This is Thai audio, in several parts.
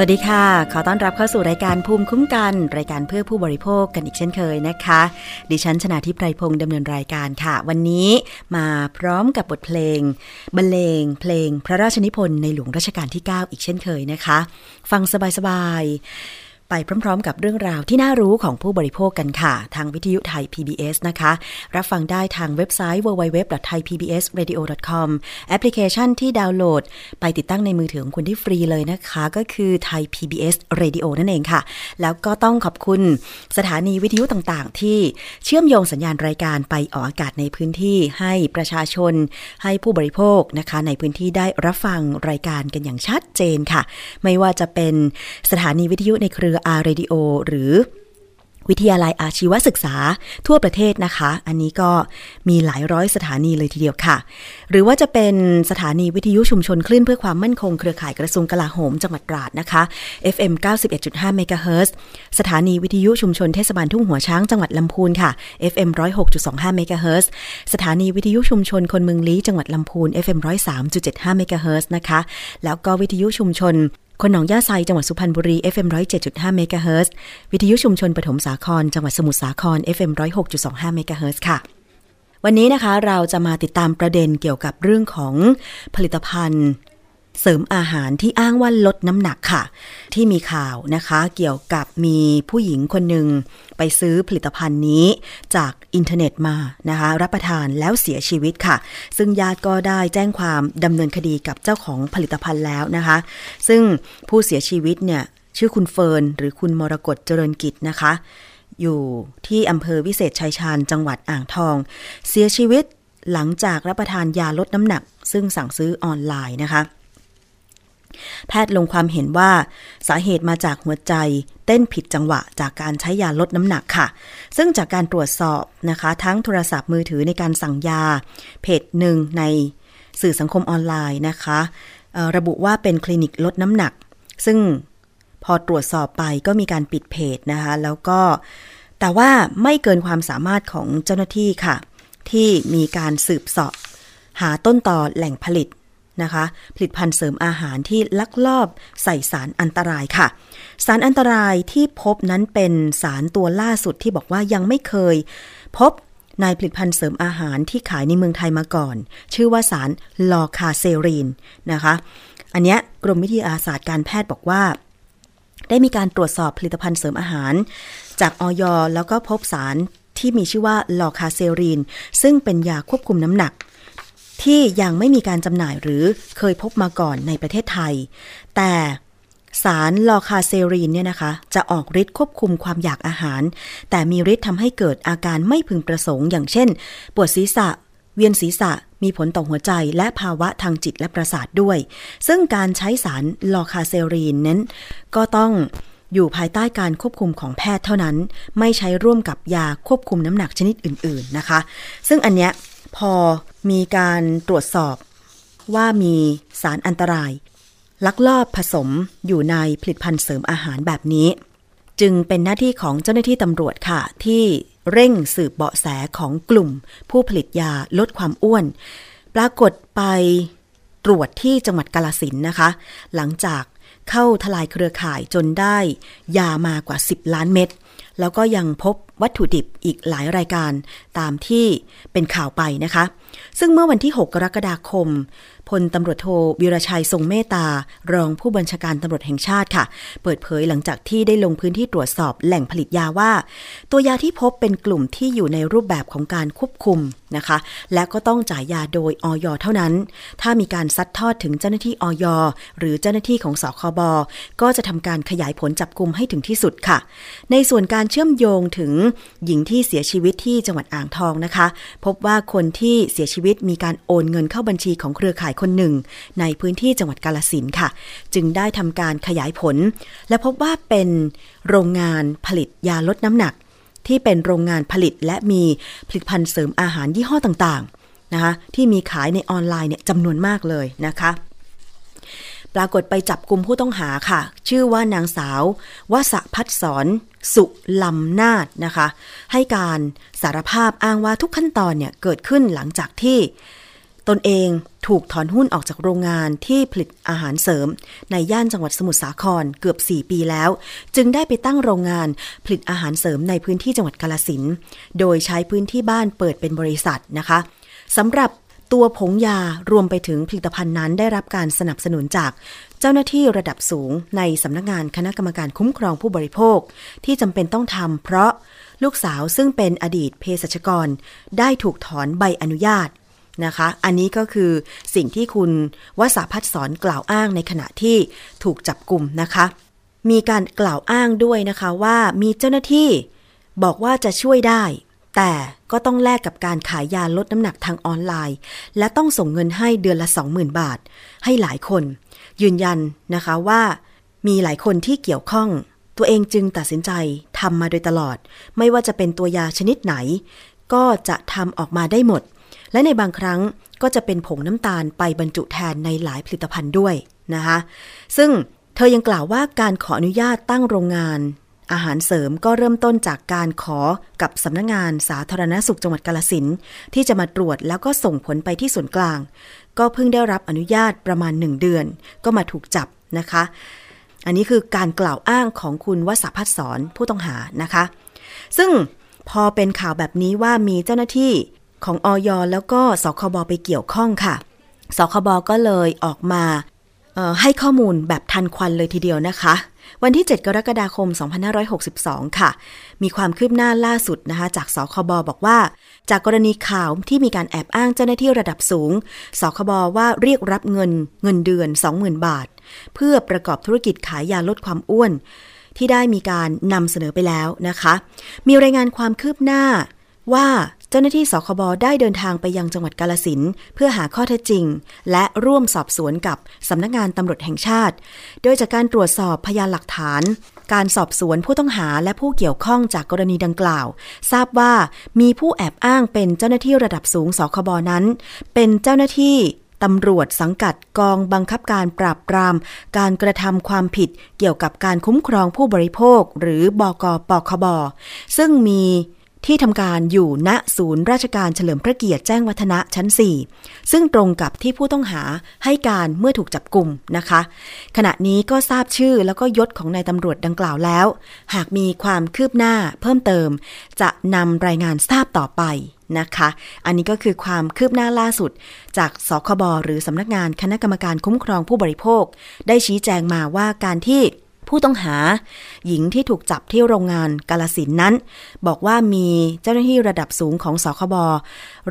สวัสดีค่ะ ขอต้อนรับเข้าสู่รายการภูมิคุ้มกัน รายการเพื่อผู้บริโภคกันอีกเช่นเคยนะคะ ดิฉันชนะทิพไพรพงศ์ดำเนินรายการค่ะ วันนี้มาพร้อมกับบทเพลง บรรเลง เพลงพระราชนิพนธ์ในหลวงรัชกาลที่ 9 อีกเช่นเคยนะคะ ฟังสบายๆ ไปพร้อมๆ กับเรื่องราวที่น่ารู้ของผู้บริโภคกันค่ะ ทางวิทยุไทย PBS นะคะ รับฟังได้ทางเว็บไซต์ www.thaipbsradio.com แอปพลิเคชันที่ดาวน์โหลด ไปติดตั้งในมือถือของคุณที่ฟรีเลยนะคะ ก็คือไทย PBS Radio นั่นเองค่ะ แล้วก็ต้องขอบคุณสถานีวิทยุต่างๆ ที่เชื่อมโยงสัญญาณรายการไปออกอากาศในพื้นที่ให้ประชาชน ให้ผู้บริโภคนะคะ ในพื้นที่ได้รับฟังรายการกันอย่างชัดเจนค่ะ ไม่ว่าจะเป็นสถานีวิทยุในเครือ R-Radio หรือวิทยาลัยอาชีวศึกษาทั่วประเทศนะคะ อันนี้ก็มีหลายร้อยสถานีเลยทีเดียวค่ะ หรือว่าจะเป็นสถานีวิทยุชุมชนคลื่นเพื่อความมั่นคงเครือข่ายกระทรวงกลาโหมจังหวัดตราดนะคะ FM 91.5เมกะเฮิรตซ์สถานีวิทยุชุมชนเทศบาลทุ่งหัวช้างจังหวัดลำพูนค่ะ FM 106.25เมกะเฮิรตซ์สถานีวิทยุชุมชนคนเมืองลี้จังหวัดลำพูน FM 103.75เมกะเฮิรตซ์นะคะ แล้วก็วิทยุชุมชน คนหนองย่าไซจังหวัดสุพรรณบุรี FM 107.5เมกะเฮิรตซ์วิทยุชุมชนปฐมสาคร จังหวัดสมุทรสาคร FM 106.25เมกะเฮิรตซ์ค่ะ วันนี้นะคะเราจะมาติดตามประเด็นเกี่ยวกับเรื่องของผลิตภัณฑ์ เสริมอาหารที่อ้างว่าลดน้ำหนักค่ะ ที่มีข่าวนะคะ เกี่ยวกับมีผู้หญิงคนหนึ่งไปซื้อผลิตภัณฑ์นี้จาก อินเทอร์เน็ตมานะคะรับประทานแล้วเสียชีวิตค่ะ ซึ่งญาติก็ได้แจ้งความดำเนินคดีกับเจ้าของผลิตภัณฑ์แล้วนะคะ ซึ่งผู้เสียชีวิตเนี่ยชื่อคุณเฟิร์นหรือคุณมรกตเจริญกิจนะคะ อยู่ที่อำเภอวิเศษชัยชาญจังหวัดอ่างทอง เสียชีวิตหลังจากรับประทานยาลดน้ำหนัก ซึ่งสั่งซื้อออนไลน์นะคะ แพทย์ลงความเห็นว่า สาเหตุมาจากหัวใจเต้นผิดจังหวะจากการใช้ยาลดน้ำหนักค่ะ ซึ่งจากการตรวจสอบนะคะ ทั้งโทรศัพท์มือถือในการสั่งยา เพจหนึ่งในสื่อสังคมออนไลน์นะคะระบุว่าเป็นคลินิกลดน้ำหนัก ซึ่งพอตรวจสอบไปก็มีการปิดเพจนะคะ แล้วก็แต่ว่าไม่เกินความสามารถของเจ้าหน้าที่ค่ะ ที่มีการสืบสอบหาต้นตอแหล่งผลิต นะคะ ผลิตภัณฑ์เสริมอาหารที่ลักลอบใส่สารอันตรายค่ะ สารอันตรายที่พบนั้นเป็นสารตัวล่าสุดที่บอกว่ายังไม่เคย พบในผลิตภัณฑ์เสริมอาหารที่ขายในเมืองไทยมาก่อน ชื่อว่าสารลอร์คาเซรินนะคะ อันนี้กรมวิทยาศาสตร์การแพทย์บอกว่า ได้มีการตรวจสอบผลิตภัณฑ์เสริมอาหาร จากอย.แล้วก็พบสารที่มีชื่อว่าลอร์คาเซรินซึ่งเป็นยาควบคุมน้ำหนัก ที่ยังไม่มีการจำหน่ายหรือเคยพบมาก่อนในประเทศไทย แต่สารลอร์คาเซรินเนี่ยนะคะ จะออกฤทธิ์ควบคุมความอยากอาหาร แต่มีฤทธิ์ทำให้เกิดอาการไม่พึงประสงค์ อย่างเช่น ปวดศีรษะ เวียนศีรษะ มีผลต่อหัวใจ และภาวะทางจิตและประสาทด้วย ซึ่งการใช้สารลอคาเซรีนนั้น ก็ต้องอยู่ภายใต้การควบคุมของแพทย์เท่านั้น ไม่ใช้ร่วมกับยาควบคุมน้ำหนักชนิดอื่น ๆนะคะ ซึ่งอันเนี้ย พอมีการตรวจสอบว่ามีสารอันตราย ลักลอบผสมอยู่ในผลิตภัณฑ์เสริมอาหารแบบนี้ จึงเป็นหน้าที่ของเจ้าหน้าที่ตำรวจค่ะ ที่เร่งสืบเบาะแสของกลุ่ม ผู้ผลิตยาลดความอ้วน ปรากฏไปตรวจที่จังหวัดกาลสินนะคะ หลังจากเข้าทลายเครือข่ายจนได้ ยามากว่า 10 ล้านเม็ด แล้วก็ยังพบวัตถุดิบอีกหลายรายการตามที่เป็นข่าวไปนะคะ ซึ่งเมื่อวันที่ 6 กรกฎาคม พลตำรวจโทวิรชัยทรงเมตตารองผู้บัญชาการตำรวจแห่งชาติค่ะ เปิดเผยหลังจากที่ได้ลงพื้นที่ตรวจสอบแหล่งผลิตยาว่า ตัวยาที่พบเป็นกลุ่มที่อยู่ในรูปแบบของการควบคุมนะคะ และก็ต้องจ่ายยาโดยออยเท่านั้น ถ้ามีการซัดทอดถึงเจ้าหน้าที่ออยหรือเจ้าหน้าที่ของสคบก็จะทำการขยายผลจับกลุ่มให้ถึงที่สุดค่ะ ในส่วนการเชื่อมโยงถึงหญิงที่เสียชีวิตที่จังหวัดอ่างทองนะคะ พบว่าคนที่เสียชีวิตมีการโอนเงินเข้าบัญชีของเครือข่ายคนหนึ่ง ในพื้นที่จังหวัดกาลสินค่ะ จึงได้ทำการขยายผล และพบว่าเป็นโรงงานผลิตยาลดน้ำหนัก ที่เป็นโรงงานผลิตและมีผลิตภัณฑ์เสริมอาหารยี่ห้อต่างๆนะคะที่มีขายในออนไลน์เนี่ยจำนวนมากเลยนะคะปรากฏไปจับกลุ่มผู้ต้องหาค่ะ ชื่อว่านางสาววสพัฒสอนสุลำนาดนะคะ ให้การสารภาพอ้างว่าทุกขั้นตอนเนี่ยเกิดขึ้นหลังจากที่ ตนเองถูกถอนหุ้นออกจากโรงงานที่ผลิตอาหารเสริม ในย่านจังหวัดสมุทรสาครเกือบ 4 ปีแล้ว จึงได้ไปตั้งโรงงานผลิตอาหารเสริมในพื้นที่จังหวัดกาลสินโดยใช้พื้นที่บ้านเปิดเป็นบริษัทนะคะสำหรับตัวผงยารวมไปถึงผลิตภัณฑ์นั้นได้รับการสนับสนุนจาก เจ้าหน้าที่ระดับสูงในสำนักงานคณะกรรมการคุ้มครองผู้บริโภค ที่จำเป็นต้องทำเพราะลูกสาวซึ่งเป็นอดีตเภสัชกร ได้ถูกถอนใบอนุญาต นะคะ อันนี้ก็คือสิ่งที่คุณวสาพัฒสอนกล่าวอ้างในขณะที่ถูกจับกลุ่มนะคะ มีการกล่าวอ้างด้วยนะคะว่ามีเจ้าหน้าที่บอกว่าจะช่วยได้ แต่ก็ต้องแลกกับการขายยาลดน้ำหนักทางออนไลน์ และต้องส่งเงินให้เดือนละ 20,000 บาท ให้หลายคน ยืนยันนะคะว่ามีหลายคนที่เกี่ยวข้อง ตัวเองจึงตัดสินใจทำมาโดยตลอด ไม่ว่าจะเป็นตัวยาชนิดไหน ก็จะทำออกมาได้หมด และในบางครั้งก็จะเป็นผงน้ำตาลไปบรรจุแทนในหลายผลิตภัณฑ์ด้วยนะคะซึ่งเธอยังกล่าวว่าการขออนุญาตตั้งโรงงาน อาหารเสริมก็เริ่มต้นจากการขอกับสำนักงงานสาธารณสุขจังหวัดกาลสินที่จะมาตรวจแล้วก็ส่งผลไปที่ส่วนกลาง ก็เพิ่งได้รับอนุญาตประมาณหนึ่งเดือน ก็มาถูกจับนะคะ อันนี้คือการกล่าวอ้างของคุณวสพัฒสอนผู้ต้องหานะคะ ซึ่งพอเป็นข่าวแบบนี้ว่ามีเจ้าหน้าที่ ของออยแล้วก็สคบไปเกี่ยวข้องค่ะ สคบก็เลยออกมาให้ข้อมูลแบบทันควันเลยทีเดียวนะคะ วันที่ 7 กรกฎาคม 2562 ค่ะ มีความคืบหน้าล่าสุดนะคะ จากสคบบอกว่า จากกรณีข่าวที่มีการแอบอ้างเจ้าหน้าที่ระดับสูง สคบว่าเรียกรับเงินเงินเดือน 20,000 บาท เพื่อประกอบธุรกิจขายยาลดความอ้วน ที่ได้มีการนำเสนอไปแล้วนะคะ มีรายงานความคืบหน้าว่า เจ้าหน้าที่สคบได้เดินทางไปยังจังหวัดกาลสินเพื่อหาข้อเท็จจริง และร่วมสอบสวนกับสำนักงงานตำรวจแห่งชาติ โดยจากการตรวจสอบพยานหลักฐาน การสอบสวนผู้ต้องหาและผู้เกี่ยวข้องจากกรณีดังกล่าว ทราบว่ามีผู้แอบอ้างเป็นเจ้าหน้าที่ระดับสูงสคบนั้น เป็นเจ้าหน้าที่ตำรวจสังกัดกองบังคับการปราบปราม การกระทำความผิดเกี่ยวกับการคุ้มครองผู้บริโภค หรือบกปคบซึ่งมี ที่ทำการอยู่ณศูนย์ราชการเฉลิมพระเกียรติแจ้งวัฒนะชั้น 4 ซึ่งตรงกับที่ผู้ต้องหาให้การเมื่อถูกจับกลุ่มนะคะ ขณะนี้ก็ทราบชื่อแล้วก็ยศของนายตำรวจดังกล่าวแล้ว หากมีความคืบหน้าเพิ่มเติม จะนำรายงานทราบต่อไปนะคะ อันนี้ก็คือความคืบหน้าล่าสุด จากสคบหรือสำนักงานคณะกรรมการคุ้มครองผู้บริโภค ได้ชี้แจงมาว่าการที่ ผู้ต้องหา หญิงที่ถูกจับที่โรงงานกาลสินนั้น บอกว่ามีเจ้าหน้าที่ระดับสูงของสคบ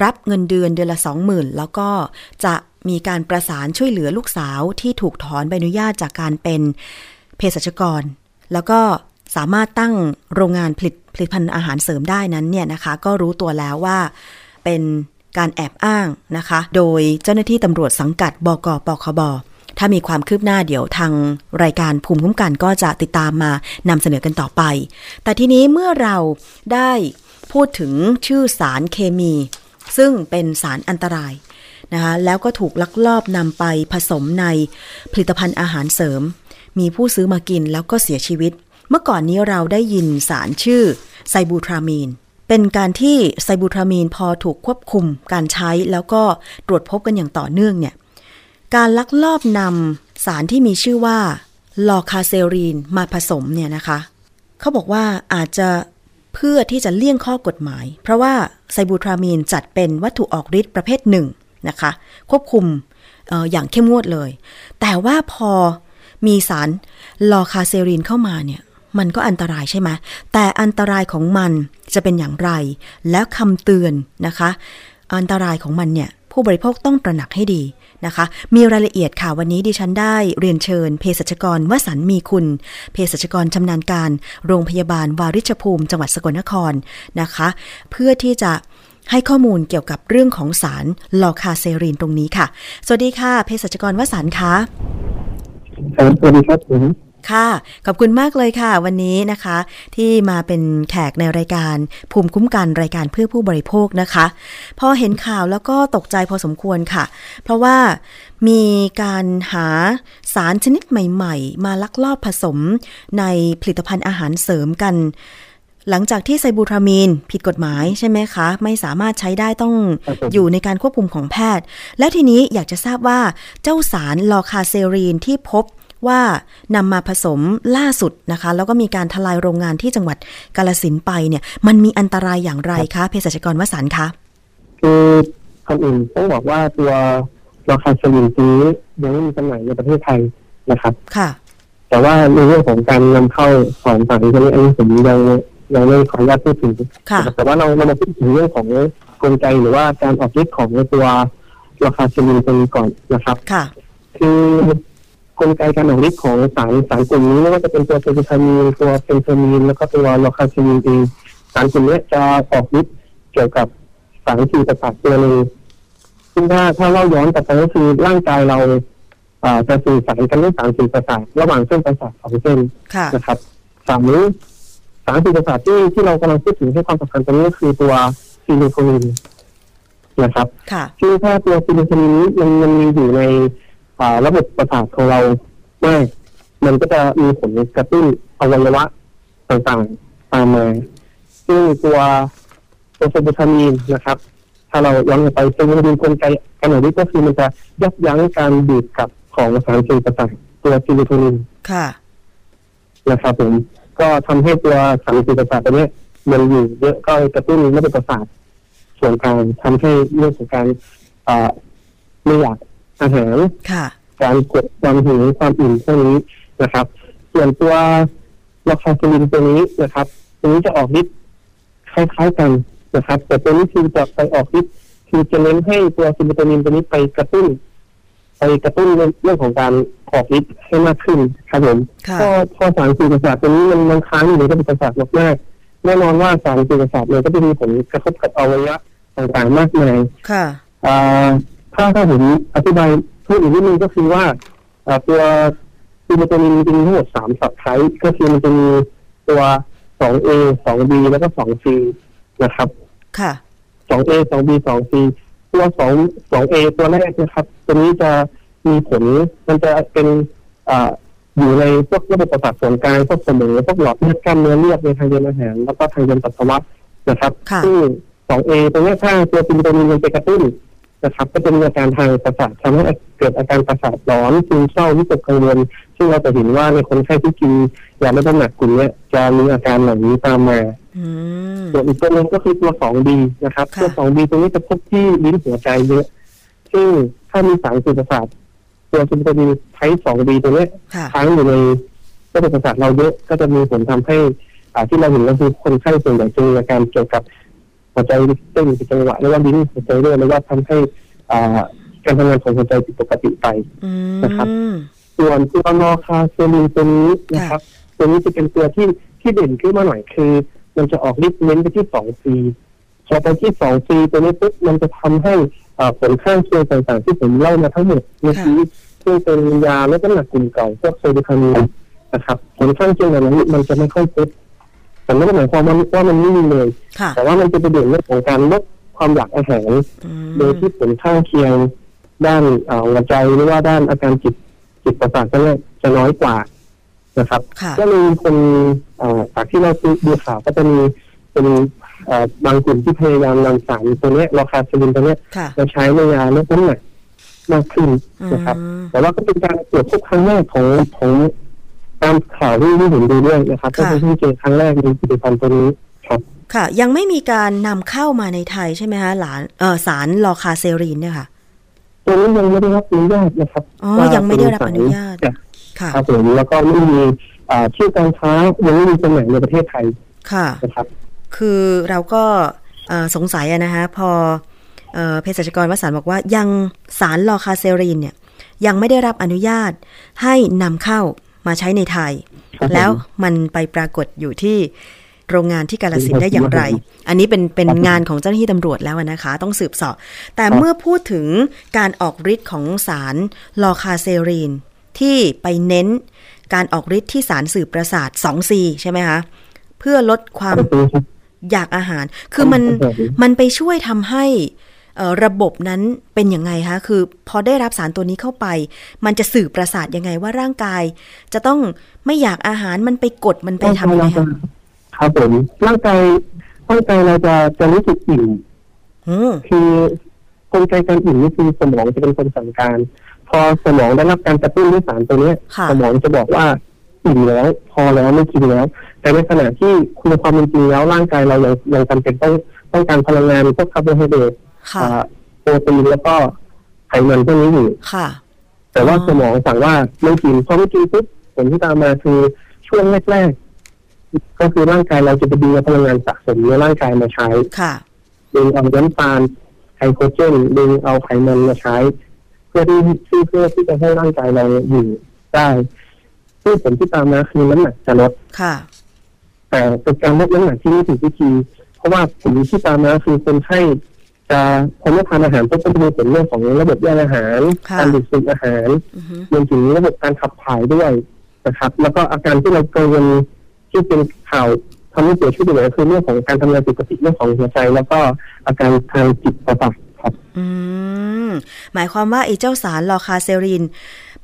รับเงินเดือนเดือนละสองหมื่นแล้วก็จะมีการประสานช่วยเหลือลูกสาวที่ถูกถอนใบอนุญาตจากการเป็นเภสัชกร แล้วก็สามารถตั้งโรงงานผลิตผลิตภัณฑ์อาหารเสริมได้นั้นเนี่ยนะคะ ก็รู้ตัวแล้วว่าเป็นการแอบอ้างนะคะ โดยเจ้าหน้าที่ตำรวจสังกัดบกปคบ ถ้ามีความคืบหน้าเดี๋ยวทางรายการภูมิคุ้มกันก็จะติดตามมานำเสนอกันต่อไป แต่ทีนี้เมื่อเราได้พูดถึงชื่อสารเคมี ซึ่งเป็นสารอันตรายนะคะแล้วก็ถูกลักลอบนำไปผสมในผลิตภัณฑ์อาหารเสริม มีผู้ซื้อมากินแล้วก็เสียชีวิต เมื่อก่อนนี้เราได้ยินสารชื่อไซบูทรามีน เป็นการที่ไซบูทรามีนพอถูกควบคุมการใช้แล้วก็ตรวจพบกันอย่างต่อเนื่องเนี่ย การลักลอบนำสารที่มีชื่อว่าลอร์คาเซรินมาผสมเนี่ยนะคะ เขาบอกว่าอาจจะเพื่อที่จะเลี่ยงข้อกฎหมาย เพราะว่าไซบูทรามีนจัดเป็นวัตถุออกฤทธิ์ประเภทหนึ่งนะคะ ควบคุมอออย่างเข้มงวดเลย แต่ว่าพอมีสารลอร์คาเซรินเข้ามาเนี่ย มันก็อันตรายใช่ไหมแต่อันตรายของมันจะเป็นอย่างไร แล้วคำเตือนนะคะ อันตรายของมันเนี่ย ผู้บริโภคต้องตระหนักให้ดีนะคะ มีรายละเอียดค่ะวันนี้ดิฉันได้เรียนเชิญเภสัชกรวสันมีคุณเภสัชกรชำนาญการ โรงพยาบาลวาริชภูมิ จังหวัดสกลนครนะคะ เพื่อที่จะให้ข้อมูลเกี่ยวกับเรื่องของสารลอคาเซรีนตรงนี้ค่ะ สวัสดีค่ะเภสัชกรวสันคะสวัสดีครับผม ค่ะ ขอบคุณมากเลยค่ะ วันนี้นะคะ ที่มาเป็นแขกในรายการภูมิคุ้มกันรายการเพื่อผู้บริโภคนะคะ พอเห็นข่าวแล้วก็ตกใจพอสมควรค่ะ เพราะว่ามีการหาสารชนิดใหม่ ๆ มาลักลอบผสมในผลิตภัณฑ์อาหารเสริมกันหลังจากที่ไซบูทรามีนผิดกฎหมายใช่ไหมคะ ไม่สามารถใช้ได้ต้องครับผมอยู่ในการควบคุมของแพทย์ และทีนี้อยากจะทราบว่าเจ้าสารลอคาเซรีนที่พบ ว่านำมาผสมล่าสุดนะคะ แล้วก็มีการทลายโรงงานที่จังหวัดกาลสินธุ์ไปเนี่ย มันมีอันตรายอย่างไรคะเภสัชกรวสันต์คะคือคำอื่นต้องบอกว่าตัวราคาสลินตัวนี้ยังไม่มีจำหน่ายในประเทศไทยนะครับ ค่ะ แต่ว่าในเรื่องของการนำเข้าของต่างประเทศอันนี้ผมยังยังไม่ขออนุญาตพูดถึงค่ะแต่ว่าเราเรามาพูดถึงเรื่องของกลไกหรือว่าการออกฤทธิ์ของตัวลอร์คาเซรินตัวนี้ก่อนนะครับ ค่ะ คือ กลไกการออกฤทธิ์ของสารสารกลุ่มนี้ไม่ว่าจะเป็นตัวเซนทามีนตัวเฟนเทอร์มีนแล้วก็ตัวลอร์คาเซรินเองสารกลุ่มนี้จะออกฤทธิ์เกี่ยวกับสารสื่อประสาทตัวหนึ่งซึ่งถ้าถ้าเราย้อนกลับไปก็คือร่างกายเราอ่าจะสื่อสารกันด้วยสารสื่อประสาทระหว่างเส้นประสาทสองเส้นค่ะนะครับสารนี้สารสื่อประสาทที่ที่เรากำลังพูดถึงให้ความสำคัญตรงนี้ก็คือตัวซีโรโทนินนะครับค่ะคือถ้าตัวซีโรโทนินนี้มันมันมีอยู่ในอ่า ระบบประสาทของเรามากมันก็จะมีผลกระตุ้นอวัยวะต่างๆ ตามมาซึ่งตัวตัวโซบูทามีนนะครับ ถ้าเราย้อนกลับไปโซบูทามีนกลไกการหนก็คือมันจะยับยั้งการดูดกลับของสารสื่อประสาทตัวซีโรโทนินค่ะนะครับผมก็ทำให้ตัวสารสื่อประสาทตัวเนี้ยมันอยู่เยอะก็กระตุ้นระบบประสาทส่วนกลางทำให้เรื่องของการอ่าไม่อยาก อาหารค่ะการกดความหิวความอิ่มพวกนี้นะครับ ส่วนตัวลอร์คาเซรินตัวนี้นะครับ ตัวนี้จะออกฤทธิ์คล้ายๆกันนะครับ แต่ตัวนี้คือจะไปออกฤทธิ์คือจะเน้นให้ตัวซีโรโทนินตัวนี้ไปกระตุ้น ไปกระตุ้นเรื่องของการออกฤทธิ์ให้มากขึ้นครับผมค่ะก็พอสารสื่อประสาทตัวนี้มันมันค้างอยู่ในระบบประสาทมากๆแน่นอนว่าสารสื่อประสาทเนี่ยก็จะมีผลกระทบกับอวัยวะต่างๆมากมายค่ะอ่า ถ้าถ้าผมอธิบายพูดอีกนิดนึงก็คือว่าอ่าตัวซีโรโทนินจริงๆทั้งหมดสามสับไทป์ก็คือมันจะมีตัว 2A 2B แล้วก็ 2C นะครับ ค่ะ 2A 2B 2C ตัว 2 2A ตัวแรกนะครับ ตัวนี้จะมีผลมันจะเป็นอ่าอยู่ในพวกระบบประสาทส่วนกลางพวกสมองพวกหลอดเลือดกล้ามเนื้อเลือดในทางเดินอาหารแล้วก็ทางเดินปัสสาวะนะครับค่ะซึ่ง 2A ตรงเนี้ยถ้าตัวซินโตนินมันไปกระตุ้น นะครับ ก็จะมีอาการทางประสาททำให้เกิดอาการประสาทร้อนซึมเศร้าวิตกกังวลซึ่งเราจะเห็นว่าในคนไข้ที่กินยาลดน้ำหนักกลุ่มเนี้ยจะมีอาการเหล่านี้ตามมาอืมส่วนอีกตัวหนึ่งก็คือตัว 2B นะครับค่ะตัว 2B ตัวนี้จะพบที่ลิ้นหัวใจเยอะซึ่งถ้ามีสารสื่อประสาทตัวซินโตนินไทป์ 2B ตัวเนี้ยค่ะค้างอยู่ในระบบประสาทเราเยอะก็จะมีผลทำให้อ่าที่เราเห็นก็คือคนไข้ส่วนใหญ่จะมีอาการเกี่ยวกับ หัวใจเต้นผิดจังหวะหรือว่าลิ้นหัวใจเรื่อยหรือว่าทำให้อ่าการทำงานของหัวใจผิดปกติไปอืมนะครับ ส่วนตัวลอร์คาเซรินตัวนี้นะครับ ตัวนี้จะเป็นตัวที่ที่เด่นขึ้นมาหน่อยคือ มันจะออกฤทธิ์เน้นไปที่สองซีพอไปที่สองซีตัวนี้ปุ๊บมันจะทำให้อ่าผลข้างเคียงต่างๆ ที่ผมเล่ามาทั้งหมดเมื่อกี้ซึ่งเป็นยาลดน้ำหนักกลุ่มเก่าพวกโซดิคามีนนะครับ ผลข้างเคียงเหล่านั้นมันจะไม่ค่อยพบ แต่ไม่ได้หมายความว่าว่ามันไม่มีเลยค่ะแต่ว่ามันจะไปเด่นเรื่องของการลดความอยากอาหารอืมโดยที่ผลข้างเคียงด้านอ่าหัวใจหรือว่าด้านอาการจิตจิตประสาทก็เนี่ยจะน้อยกว่านะครับค่ะก็มีคนอ่าจากที่เราดูข่าวก็จะมีเป็นอ่าบางกลุ่มที่พยายามนำสารตัวเนี้ยราคาซิลินตัวเนี้ยค่ะมาใช้ในยาลดน้ำหนักมากขึ้นนะครับอืมแต่ว่าก็เป็นการตรวจพบครั้งแรกของของ ตามข่าวที่ที่เห็นดูด้วยนะครับก็ค่ะคือเพิ่งเจอครั้งแรกในผลิตภัณฑ์ตัวนี้ครับ ค่ะ ยังไม่มีการนำเข้ามาในไทยใช่ไหมคะหลานเออสารลอคาเซรีนเนี่ยค่ะตัวนี้ยังไม่ได้รับอนุญาตนะครับอ๋อว่ายังไม่ได้รับอนุญาตเป็นสค่ะครับผมแล้วก็ไม่มีอ่าชื่อการค้ายังไม่มีจำหน่ายในประเทศไทยค่ะนะครับ คือเราก็เอ่อสงสัยอะนะคะพอเอ่อเภสัชกรวสันต์บอกว่ายังสารลอคาเซรีนเนี่ยยังไม่ได้รับอนุญาตให้นำเข้า มาใช้ในไทยครับผมแล้วมันไปปรากฏอยู่ที่โรงงานที่กาลสินธุ์ได้อย่างไร อันนี้เป็นเป็นงานของเจ้าหน้าที่ตำรวจแล้วนะคะ ต้องสืบเสอบ แต่เมื่อพูดถึงการออกฤทธิ์ของสารลอคาเซรีน ที่ไปเน้นการออกฤทธิ์ที่สารสื่อประสาท 2C ใช่ไหมคะ เพื่อลดความอยากอาหาร คือมันครับผมมันไปช่วยทำให้เอ่อ ระบบนั้นเป็นยังไงคะคือพอได้รับสารตัวนี้เข้าไป มันจะสื่อประสาทยังไงว่าร่างกาย จะต้องไม่อยากอาหารมันไปกดมันไปทำยังไงคะครับผมร่างกายร่างกายเราจะจะรู้สึกอิ่มอืมคือกลไกการอิ่มนี่คือสมองจะเป็นคนสั่งการ พอสมองได้รับการกระตุ้นด้วยสารตัวเนี้ยค่ะสมองจะบอกว่าอิ่มแล้ว พอแล้วไม่กินแล้ว แต่ในขณะที่คุณความเป็นจริงแล้วร่างกายเรายังยังจำเป็นต้องต้องการพลังงานพวกคาร์โบไฮเดรตค่ะอ่า โปรตีนแล้วก็ไขมันพวกนี้อยู่ค่ะ แต่ว่าอ๋อสมองสั่งว่าไม่กินพอไม่กินปุ๊บผลที่ตามมาคือช่วงแรกๆก็คือร่างกายเราจะไปดึงเอาพลังงานสะสมในร่างกายมาใช้ค่ะดึงเอาน้ำตาลไกลโคเจนดึงเอาไขมันมาใช้ เพื่อที่ที่เพื่อที่จะให้ร่างกายเราอยู่ได้ซึ่งผลที่ตามมาคือน้ำหนักจะลดค่ะ แต่เป็นการลดน้ำหนักที่ไม่ถูกวิธี เพราะว่าผลที่ตามมาคือคนไข้ จะพอไม่ทานอาหารก็จะมีผลเรื่องของระบบย่อยอาหารค่ะการดูดซึมอาหารอือฮึรวมถึงระบบการขับถ่ายด้วยนะครับ แล้วก็อาการที่เรากังวลที่เป็นข่าวทำให้เสียชีวิตเนี่ยคือเรื่องของการทำงานผิดปกติเรื่องของหัวใจ แล้วก็อาการทางจิตประสาทครับ อืมหมายความว่าไอ้เจ้าสารลอคาเซริน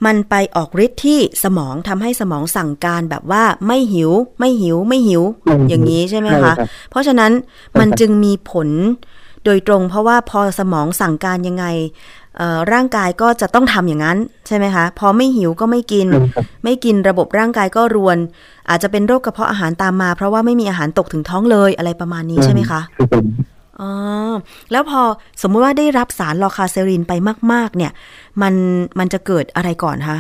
มันไปออกฤทธิ์ที่สมองทำให้สมองสั่งการแบบว่าไม่หิว ไม่หิวไม่หิวอืมอย่างนี้ใช่ไหมใช่คะครับเพราะฉะนั้นใช่มันครับจึงมีผล โดยตรงเพราะว่าพอสมองสั่งการยังไงเอ่อร่างกายก็จะต้องทำอย่างนั้น ใช่ไหมคะ พอไม่หิวก็ไม่กินใช่ครับไม่กินระบบร่างกายก็รวน อาจจะเป็นโรคกระเพาะอาหารตามมา เพราะว่าไม่มีอาหารตกถึงท้องเลยอะไรประมาณนี้ใช่ไหมคะคือผมอ๋อแล้วพอสมมุติว่าได้รับสารลอคาเซรินไปมาก ๆ เนี่ย มันมันจะเกิดอะไรก่อนคะ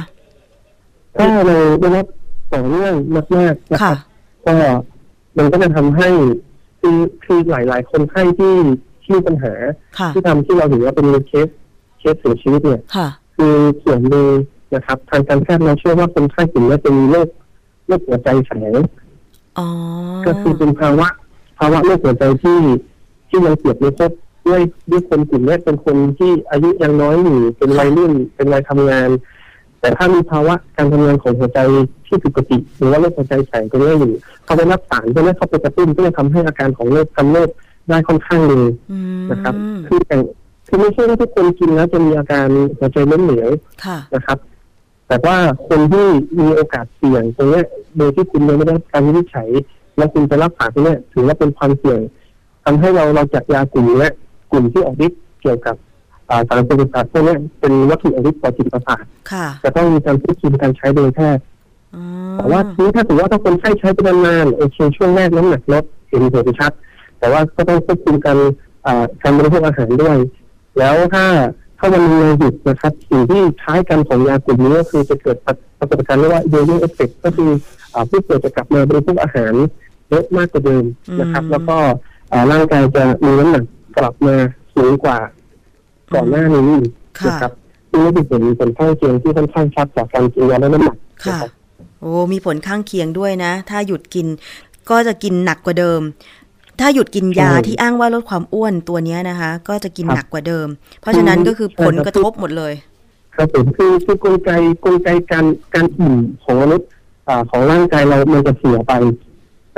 ถ้าเราได้รับต่อเนื่องมากๆนะคค่ะรับก็มันก็จะทำให้คือคือหลาย ๆ คนไข้ที่ ที่มีปัญหาค่ะที่ทำที่เราเห็นว่าเป็นเคสเคสเสียชีวิตเนี่ยค่ะคือส่วนหนึ่งนะครับ ทางการแพทย์เราเชื่อว่าคนไข้กลุ่มนี้เป็นโรคโรคหัวใจแฝงอ๋อก็คือเป็นภาวะ ภาวะโรคหัวใจที่ที่ยังเสียบไม่ครบด้วยด้วยคนกลุ่มนี้เป็นคนที่อายุยังน้อยอยู่เป็นวัยรุ่นเป็นวัยทำงาน แต่ถ้ามีภาวะการทำงานของหัวใจที่ผิดปกติ หรือว่าโรคหัวใจแฝงตรงนี้อยู่เขาไปรับสารตรงนี้เข้าไปกระตุ้นก็จะทำให้อาการของโรคกำเริบ ได้ค่อนข้างเร็วอืมนะครับคือแต่คือไม่ใช่ว่าทุกคนกินแล้วจะมีอาการหัวใจล้มเหลวค่ะนะครับ แต่ว่าคนที่มีโอกาสเสี่ยงตรงเนี้ยโดยที่คุณยังไม่ได้รับการวินิจฉัย แล้วคุณจะรักษาตรงเนี้ยถือว่าเป็นความเสี่ยงทำให้เราเราจัดยากลุ่มเนี้ยกลุ่มที่ออกฤทธิ์เกี่ยวกับอ่าสารเสพติดพวกเนี้ยเป็นวัตถุออกฤทธิ์ต่อจิตประสาทค่ะจะต้องมีการควบคุมการใช้โดยแพทย์อ๋อแต่ว่าทีนี้ถ้าถือว่าถ้าคนไข้ใช้ไปนานๆโอเคช่วงแรกน้ำหนักลดเห็นผลชัด แต่ว่าก็ต้องควบคุมการอ่าการบริโภคอาหารด้วย แล้วถ้าถ้าวันหนึงเราหยุดนะครับสิ่งที่คล้ายกันของยากลุ่มนี้ก็คือจะเกิดปรปรากฏการณ์เรียกว่า d ด y เอฟเฟกก็คืออ่าผู้ป่วยจะกลับมาบริโภคอาหารเยอะมากกว่าเดิมนะครับ แล้วก็อ่าร่างกายจะมีน้ำหนักกลับมาสูงกว่าก่อนหน้านี้อีกค่ะนะครับซึ่งนี่เป็นผลผลข้างเคียงที่ค่อนข้างชัดจากการกินยาลดน้ำหนักค่ะนะครับโอ้มีผลข้างเคียงด้วยนะ ถ้าหยุดกินก็จะกินหนักกว่าเดิม ถ้าหยุดกินยาใช่ที่อ้างว่าลดความอ้วนตัวเนี้ยนะคะ ก็จะกินครับหนักกว่าเดิม เพราะฉะนั้นก็คือใช่ผลครับกระทบหมดเลย ครับผมคือคือกลไกกลไกการการอิ่มของมนุษย์อ่าของร่างกายเรามันจะเสียไป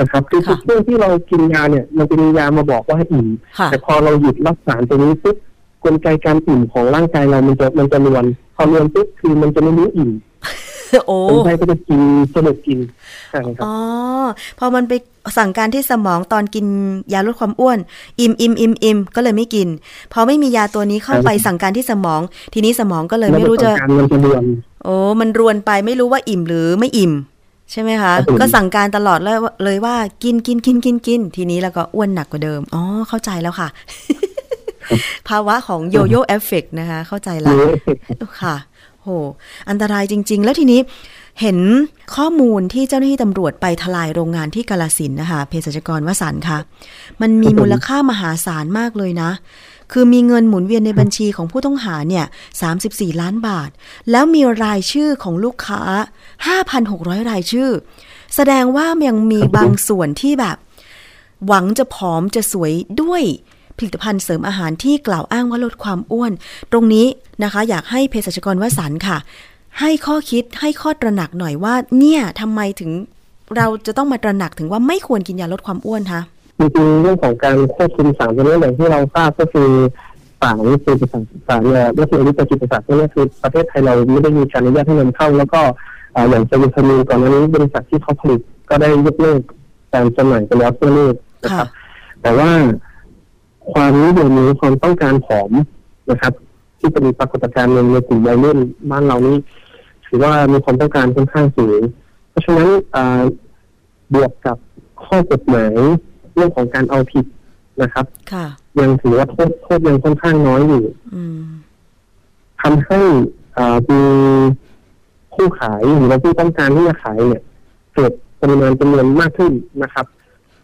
นะครับคือค่ะช่วงที่เรากินยาเนี่ย มันจะมียามาบอกว่าให้อิ่มค่ะแต่พอเราหยุดรับสารตัวนี้ปุ๊บกลไกการอิ่มของร่างกายเรามันจะมันจะรวนพอรวนปุ๊บคือมันจะไม่รู้อิ่ม โอ้คนไข้ก็จะกินสนุกกินใช่ครับอ๋อพอมันไปสั่งการที่สมองตอนกินยาลดความอ้วน อิ่มอิ่มอิ่มอิ่มก็เลยไม่กิน พอไม่มียาตัวนี้เข้าไปครับสั่งการที่สมอง ทีนี้สมองก็เลยไม่รู้จะแล้วการมันจะรวนโอ้มันรวนไปไม่รู้ว่าอิ่มหรือไม่อิ่ม ใช่ไหมคะครับผมก็สั่งการตลอดเลยว่าเลยว่ากินกินกินกินกิน ทีนี้แล้วก็อ้วนหนักกว่าเดิมอ๋อเข้าใจแล้วค่ะ ภาวะของ yo-yo effect นะคะเข้าใจละมีเอฟเฟกต์ครับค่ะ โห อันตรายจริง ๆ แล้วทีนี้เห็นข้อมูลที่เจ้าหน้าที่ตำรวจไปทลายโรงงานที่กาฬสินธุ์นะคะเภสัชกรวสันต์ค่ะ มันมีมูลค่ามหาศาลมากเลยนะ คือมีเงินหมุนเวียนในบัญชีของผู้ต้องหาเนี่ย34 ล้านบาท แล้วมีรายชื่อของลูกค้า 5,600 รายชื่อ แสดงว่ายังมีบางส่วนที่แบบ หวังจะผอมจะสวยด้วย ผลิตภัณฑ์เสริมอาหารที่กล่าวอ้างว่าลดความอ้วน ตรงนี้นะคะ อยากให้เภสัชกรวสันต์ค่ะ ให้ข้อคิดให้ข้อตระหนักหน่อยว่า เนี่ยทำไมถึงเราจะต้องมาตระหนักถึงว่าไม่ควรกินยาลดความอ้วนคะจริงๆเรื่องของการควบคุมสารตัวนี้อย่างที่เราทราบก็คือสารสื่อประสาทสารเนี่ยวัตถุอนุจิตประสาทตัวนี้คือประเทศไทยเราไม่ได้มีการอนุญาตให้นำเข้า แล้วก็อ่าอย่างเซวิทามีนก่อนหน้านี้บริษัทที่เขาผลิตก็ได้ยกเลิกการจำหน่ายไปแล้วทั่วโลกนะครับ แต่ว่า ความนิยมนี้ความต้องการผอมนะครับ ที่เป็นปรากฏการณ์หนึ่งในกลุ่มวัยรุ่นบ้านเรานี้ถือว่ามีความต้องการค่อนข้างสูง เพราะฉะนั้นบวกกับข้อกฎหมายเรื่องของการเอาผิดนะครับ ค่ะยังถือว่าโทษโทษยังค่อนข้างน้อยอยู่อืมทำให้อ่ามีผู้ขายหรือว่าผู้ต้องการที่จะขายเนี่ยเกิดปริมาณจำนวนมากขึ้นนะครับ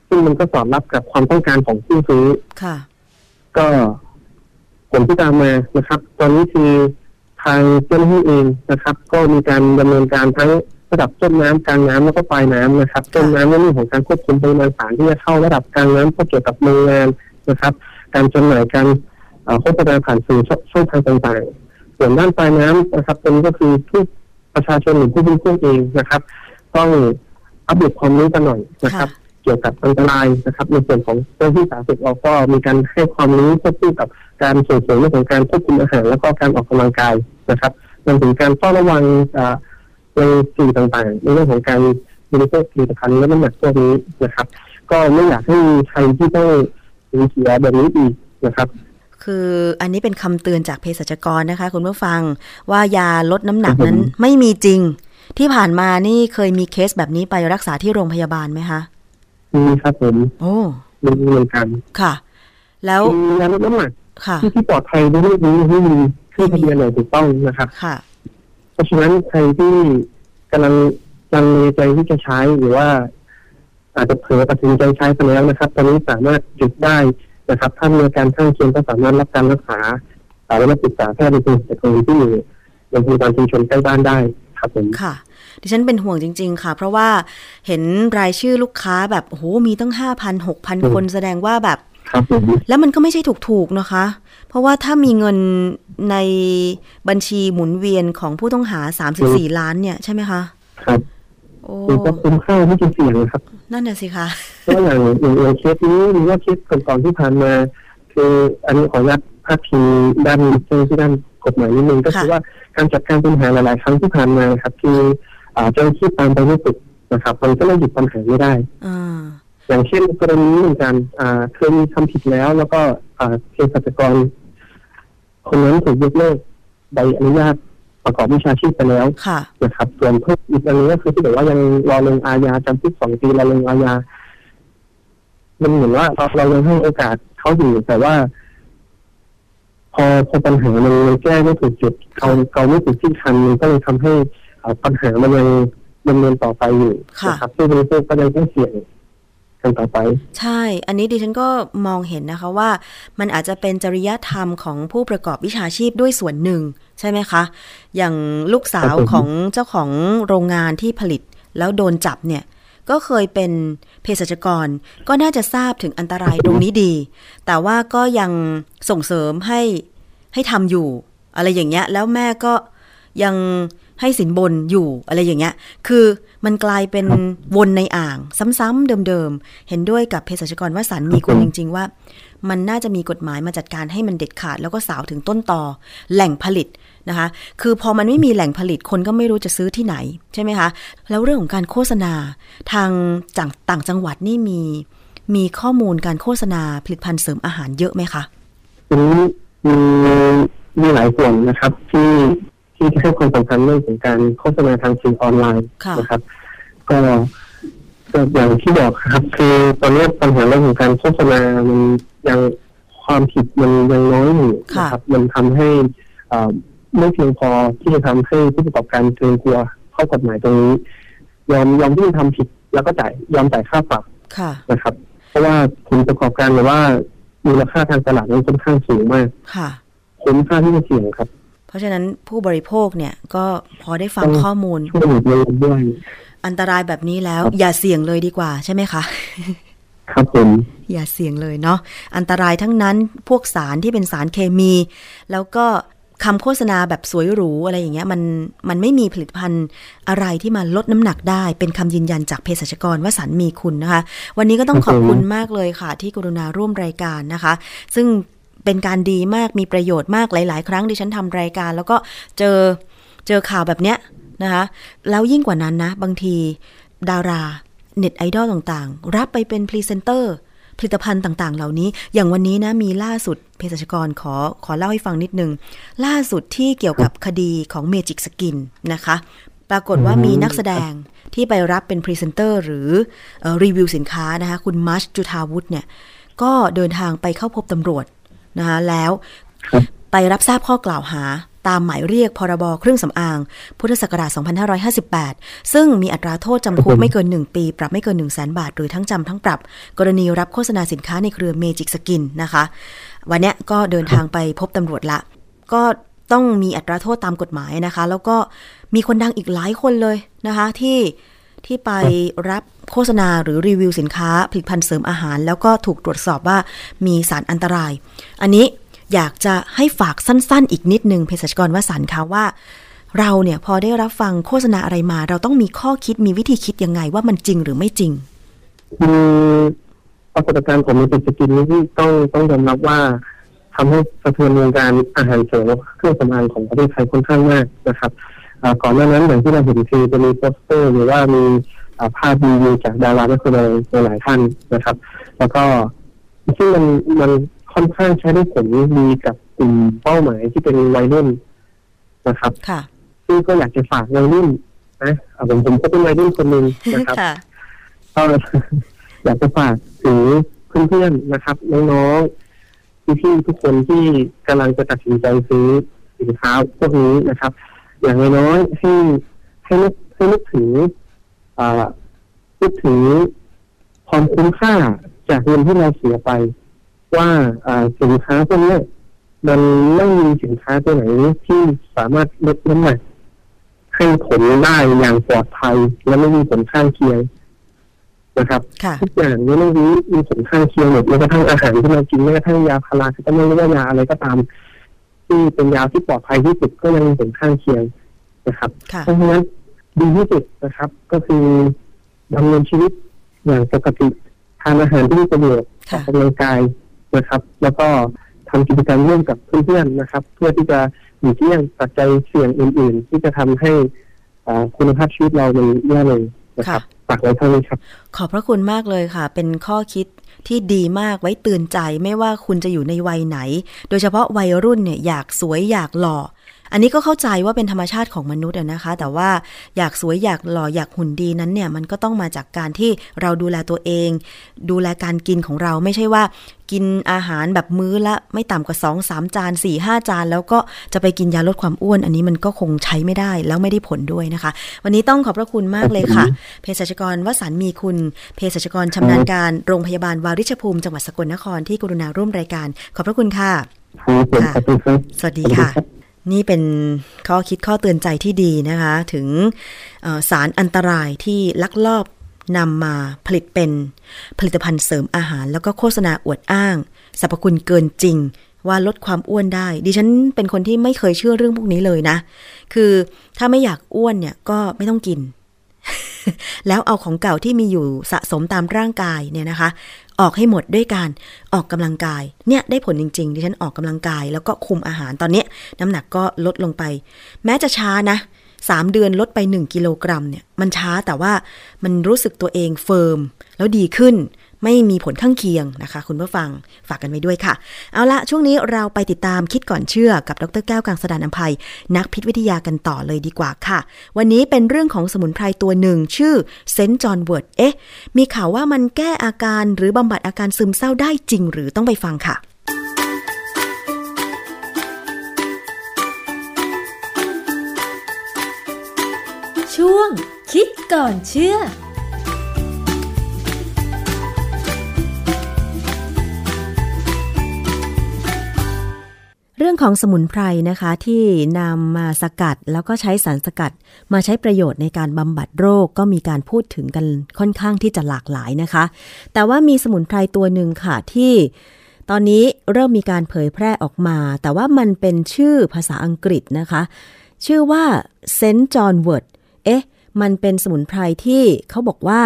ซึ่งมันก็สอดรับกับความต้องการของผู้ซื้อค่ะ ก็ผลที่ตามมานะครับ ตอนนี้คือทางเจ้าหน้าที่เองนะครับ ก็มีการดำเนินการทั้งระดับต้นน้ำกลางน้ำแล้วก็ปลายน้ำนะครับต้นน้ำในเรื่องของการควบคุมปริมาณสารที่จะเข้าระดับกลางน้ำก็เกี่ยวกับโรงงานนะครับ การจำหน่ายการโฆษณาผ่านสื่อช่องทางต่างๆ ส่วนด้านปลายน้ำนะครับตรงนี้ก็คือผู้ประชาชนหรือผู้บริโภคเองนะครับ ต้องอัปเดตความรู้กันหน่อยนะครับ เกี่ยวกับอันตรายนะครับ ในส่วนของเจ้าหน้าที่สาธารณสุขเราก็มีการให้ความรู้ควบคู่กับการส่งเสริมเรื่องของการควบคุมอาหารแล้วก็การออกกำลังกายนะครับรวมถึงการเฝ้าระวังอ่าในสื่อต่างๆ ในเรื่องของการบริโภคผลิตภัณฑ์และน้ำหนักพวกนี้นะครับ ก็ไม่อยากให้มีใครที่ต้องสูญเสียแบบนี้อีกนะครับคืออันนี้เป็นคำเตือนจากเภสัชกรนะคะ คุณผู้ฟังว่ายาลดน้ำหนักครับผมนั้นไม่มีจริง ที่ผ่านมานี่เคยมีเคสแบบนี้ไปรักษาที่โรงพยาบาลไหมคะ มีครับผมโอ้มีเหมือนกันค่ะ แล้วมียาลดน้ำหนักค่ะที่ที่ปลอดภัยในเรื่องนี้ไม่มีขึ้นทะเบียนอย่างถูกต้องนะครับค่ะ เพราะฉะนั้นใครที่กำลังลังเลใจที่จะใช้หรือว่า อาจจะเผลอตัดสินใจใช้ไปแล้วนะครับ ตอนนี้สามารถหยุดได้นะครับ ถ้ามีอาการข้างเคียงก็สามารถรับการรักษาสามารถปรึกษาแพทย์ในกลุ่มแต่คนที่อยู่โรงพยาบาลชุมชนใกล้บ้านได้ครับผมค่ะ ดิฉันเป็นห่วงจริง ๆ ค่ะ เพราะว่าเห็นรายชื่อลูกค้าแบบโอ้โหมีตั้งห้าพันหกพันอืมคนแสดงว่าแบบครับผมแล้วมันก็ไม่ใช่ถูกๆนะคะ เพราะว่าถ้ามีเงินในบัญชีหมุนเวียนของผู้ต้องหา34ล้านเนี่ยใช่ไหมคะ ครับโอ้มันก็คุ้มค่าที่จะเสี่ยงนะครับ นั่นน่ะสิคะเพราะอย่างอย่างอย่างเคสนี้หรือว่าเคสก่อนๆที่ผ่านมา คืออันนี้ขออนุญาตพาดพิงด้านเจ้าหน้าที่ด้านกฎหมายนิดนึงก็คือว่าการจัดการปัญหาหลาย ๆ ครั้งที่ผ่านมาครับ คืออ่า เจ้าหน้าที่ตามไปไม่ติดนะครับ มันก็เลยหยุดปัญหาไม่ได้อ่าอย่างเช่นกรณีนี้เหมือนกันอ่าเคยมีทำผิดแล้ว แล้วก็อ่าเภสัชกร คนนั้นถูกยกเลิกใบอนุญาตประกอบวิชาชีพไปแล้วค่ะนะครับ ส่วนเพิ่มอีกอันนึงก็คือที่บอกว่ายังรอลงอาญาจำคุกสองปีรอลงอาญามันเหมือนว่าเราเรายังให้โอกาสเขาอยู่แต่ว่า พอพอปัญหามันมันแก้ไม่ถูกจุดเขาเขาไม่ถูกที่คันมันก็เลยทำให้อ่า ปัญหามันยังดำเนินต่อไปอยู่ค่ะนะครับซึ่งบริโภคก็ยังต้องเสี่ยงกันต่อไป ใช่ อันนี้ดิฉันก็มองเห็นนะคะว่า มันอาจจะเป็นจริยธรรมของผู้ประกอบวิชาชีพด้วยส่วนหนึ่ง ใช่ไหมคะ อย่างลูกสาวครับผมของเจ้าของโรงงานที่ผลิตแล้วโดนจับเนี่ย ก็เคยเป็นเภสัชกร ก็น่าจะทราบถึงอันตรายตรงนี้ดี แต่ว่าก็ยังส่งเสริมให้ให้ทำอยู่ อะไรอย่างเงี้ย แล้วแม่ก็ยัง ให้สินบนอยู่อะไรอย่างเงี้ย คือมันกลายเป็นวนในอ่าง ซ้ำๆเดิมๆ เห็นด้วยกับเภสัชกรว่าสันมีคุณจริง ๆ ว่า มันน่าจะมีกฎหมายมาจัดการให้มันเด็ดขาด แล้วก็สาวถึงต้นตอแหล่งผลิตนะคะ คือพอมันไม่มีแหล่งผลิตคนก็ไม่รู้จะซื้อที่ไหนใช่ไหมคะ แล้วเรื่องของการโฆษณาทางจากต่างจังหวัดนี่มีมีข้อมูลการโฆษณาผลิตภัณฑ์เสริมอาหารเยอะไหมคะทีนี้มีมีหลายส่วนนะครับ ที่ ที่ให้ความสำคัญเรื่องของการโฆษณาทางสื่อออนไลน์ค่ะ นะครับ ก็ก็อย่างที่บอกครับคือตอนนี้ปัญหาเรื่องของการโฆษณามันยังความผิดมันยังน้อยอยู่นะครับ มันทำให้อ่าไม่เพียงพอที่จะทำให้ผู้ประกอบการเกรงกลัวข้อกฎหมายตรงนี้ ยอมยอมที่จะทำผิด แล้วก็จ่ายยอมจ่ายค่าปรับ ค่ะ นะครับ เพราะว่าผลประกอบการหรือว่ามูลค่าทางตลาดมันค่อนข้างสูงมาก ค่ะ คุ้มค่าที่จะเสี่ยงครับ เพราะฉะนั้นผู้บริโภคเนี่ยก็พอได้ฟังต้องข้อมูลช่วยหนุนเงินด้วยอันตรายแบบนี้แล้วครับอย่าเสี่ยงเลยดีกว่าใช่ไหมคะ ครับผม อย่าเสี่ยงเลยเนาะอันตรายทั้งนั้นพวกสารที่เป็นสารเคมี แล้วก็คำโฆษณาแบบสวยหรูอะไรอย่างเงี้ยมันมันไม่มีผลิตภัณฑ์อะไรที่มาลดน้ำหนักได้ เป็นคำยืนยันจากเภสัชกรว่าสารมีคุณนะคะ วันนี้ก็ต้องขอบคุณมากเลยค่ะ ที่กรุณาร่วมรายการนะคะ ซึ่ง เป็นการดีมากมีประโยชน์มากหลาย ๆ ครั้งดิฉันทำรายการ แล้วก็เจอเจอข่าวแบบเนี้ยนะคะแล้วยิ่งกว่านั้นนะ บางทีดาราเน็ตไอดอลต่างๆ รับไปเป็นพรีเซนเตอร์ผลิตภัณฑ์ต่างๆ เหล่านี้ อย่างวันนี้นะมีล่าสุดเภสัชกรขอขอเล่าให้ฟังนิดนึง ล่าสุดที่เกี่ยวกับคดีของเมจิกสกินนะคะ ปรากฏว่ามีนักแสดงที่ไปรับเป็นพรีเซนเตอร์หรือรีวิวสินค้านะคะ คุณมัชจุธาวุฒิเนี่ย ก็เดินทางไปเข้าพบตำรวจ นะคะแล้วไปรับทราบข้อกล่าวหาตามหมายเรียกพรบเครื่องสำอาง พุทธศักราช 2558 ซึ่งมีอัตราโทษจำคุกไม่เกิน 1 ปี ปรับไม่เกิน 1 0 0 0 0 บาท หรือทั้งจำทั้งปรับ กรณีรับโฆษณาสินค้าในเครือเมจิกสกินนะคะ วันนี้ก็เดินทางไปพบตำรวจละ ก็ต้องมีอัตราโทษตามกฎหมายนะคะ แล้วก็มีคนดังอีกหลายคนเลยนะคะ ที่ ที่ไปรับโฆษณาหรือรีวิวสินค้าผลิตภัณฑ์เสริมอาหาร แล้วก็ถูกตรวจสอบว่ามีสารอันตราย อันนี้อยากจะให้ฝากสั้นๆ อีกนิดนึงเภสัชกรวสันคะว่า เราเนี่ยพอได้รับฟังโฆษณาอะไรมา เราต้องมีข้อคิดมีวิธีคิดยังไงว่ามันจริงหรือไม่จริงคือปรากฏการณ์ของมันเป็นสกินนี้ที่ต้องต้องยอมรับว่าทำให้สะเทือนวงการอาหารเสริมเครื่องสำอางของประเทศไทยค่อนข้างมากนะครับ ก่อนหน้านั้นอย่างที่เราเห็นคือจะมีโปสเตอร์ หรือว่ามีภาพรีวิวจากดารานักแสดงหลายท่านนะครับ แล้วก็ซึ่งมันมันค่อนข้างใช้ได้ผลดีกับกลุ่มเป้าหมายที่เป็นวัยรุ่นนะครับค่ะซึ่งก็อยากจะฝากวัยรุ่นนะผมผมก็เป็นวัยรุ่นคนหนึ่งนะครับก็อยากจะฝากถึงเพื่อนๆนะครับน้องๆพี่ๆทุกคนที่กำลังจะตัดสินใจซื้อสินค้าพวกนี้นะครับ อย่างน้อยให้ให้นึกให้นึกถึงอ่านึกถึงความคุ้มค่าจากเงินที่เราเสียไปว่าสินค้าพวกนี้มันไม่มีสินค้าตัวไหนที่สามารถลดน้ำหนักให้ผลได้อย่างปลอดภัย และไม่มีผลข้างเคียงนะครับทุกอย่างนี้ไม่มีมีผลข้างเคียงหมดแม้กระทั่งอาหารที่เรากินแม้กระทั่งยาพาราที่ไม่รู้ว่ายาอะไรก็ตาม ที่เป็นยาที่ปลอดภัยที่สุดก็ยังมีผลข้างเคียงนะครับเพราะฉะนั้นดีที่สุดนะครับ ก็คือดำเนินชีวิตอย่างปกติทานอาหารที่มีประโยชน์ออกกำลังกายนะครับ แล้วก็ทำกิจกรรมร่วมกับเพื่อนๆนะครับ เพื่อที่จะหลีกเลี่ยงปัจจัยเสี่ยงอื่น ๆ ที่จะทำให้คุณภาพชีวิตเรามันแย่ลงนะครับฝากไว้เท่านี้ครับ ขอบพระคุณมากเลยค่ะ เป็นข้อคิด ที่ดีมากไว้เตือนใจไม่ว่าคุณจะอยู่ในวัยไหน โดยเฉพาะวัยรุ่นเนี่ยอยากสวยอยากหล่อ อันนี้ก็เข้าใจว่าเป็นธรรมชาติของมนุษย์นะคะ แต่ว่าอยากสวยอยากหล่ออยากหุ่นดีนั้นเนี่ยมันก็ต้องมาจากการที่เราดูแลตัวเอง ดูแลการกินของเราไม่ใช่ว่ากินอาหารแบบมื้อละไม่ต่ำกว่า 2 3 จาน 4 5 จาน แล้วก็จะไปกินยาลดความอ้วน อันนี้มันก็คงใช้ไม่ได้แล้วไม่ได้ผลด้วยนะคะ วันนี้ต้องขอบพระคุณมากเลยค่ะเภสัชกรวสันมีคุณเภสัชกรชำนาญการโรงพยาบาลวาริชภูมิจังหวัดสกลนครที่กรุณาร่วมรายการ ขอบพระคุณค่ะสวัสดีค่ะ นี่เป็นข้อคิดข้อเตือนใจที่ดีนะคะ ถึงสารอันตรายที่ลักลอบนำมาผลิตเป็นผลิตภัณฑ์เสริมอาหาร แล้วก็โฆษณาอวดอ้างสรรพคุณเกินจริง ว่าลดความอ้วนได้ ดิฉันเป็นคนที่ไม่เคยเชื่อเรื่องพวกนี้เลยนะ คือถ้าไม่อยากอ้วนเนี่ยก็ไม่ต้องกิน แล้วเอาของเก่าที่มีอยู่สะสมตามร่างกายเนี่ยนะคะ ออกให้หมดด้วยการออกกำลังกาย เนี่ยได้ผลจริงๆ ดิฉันออกกำลังกาย แล้วก็คุมอาหารตอนนี้น้ำหนักก็ลดลงไป แม้จะช้านะสามเดือนลดไปหนึ่งกิโลกรัมเนี่ยมันช้าแต่ว่ามันรู้สึกตัวเอง firm แล้วดีขึ้น ไม่มีผลข้างเคียงนะคะ คุณผู้ฟังฝากกันไว้ด้วยค่ะ เอาละช่วงนี้เราไปติดตามคิดก่อนเชื่อกับดรแก้วกังสดานอภัย นักพิษวิทยากันต่อเลยดีกว่าค่ะ วันนี้เป็นเรื่องของสมุนไพรตัวหนึ่งชื่อ St. John's wort เอ๊ะมีข่าวว่ามันแก้อาการหรือบำบัดอาการซึมเศร้าได้จริง หรือต้องไปฟังค่ะช่วงคิดก่อนเชื่อ เรื่องของสมุนไพรนะคะที่นำมาสกัดแล้วก็ใช้สารสกัด มาใช้ประโยชน์ในการบำบัดโรคก็มีการพูดถึงกันค่อนข้างที่จะหลากหลายนะคะ แต่ว่ามีสมุนไพรตัวหนึ่งค่ะที่ตอนนี้เริ่มมีการเผยแพร่ออกมา แต่ว่ามันเป็นชื่อภาษาอังกฤษนะคะ ชื่อว่า St. John's wort เอ๊ะมันเป็นสมุนไพรที่เขาบอกว่า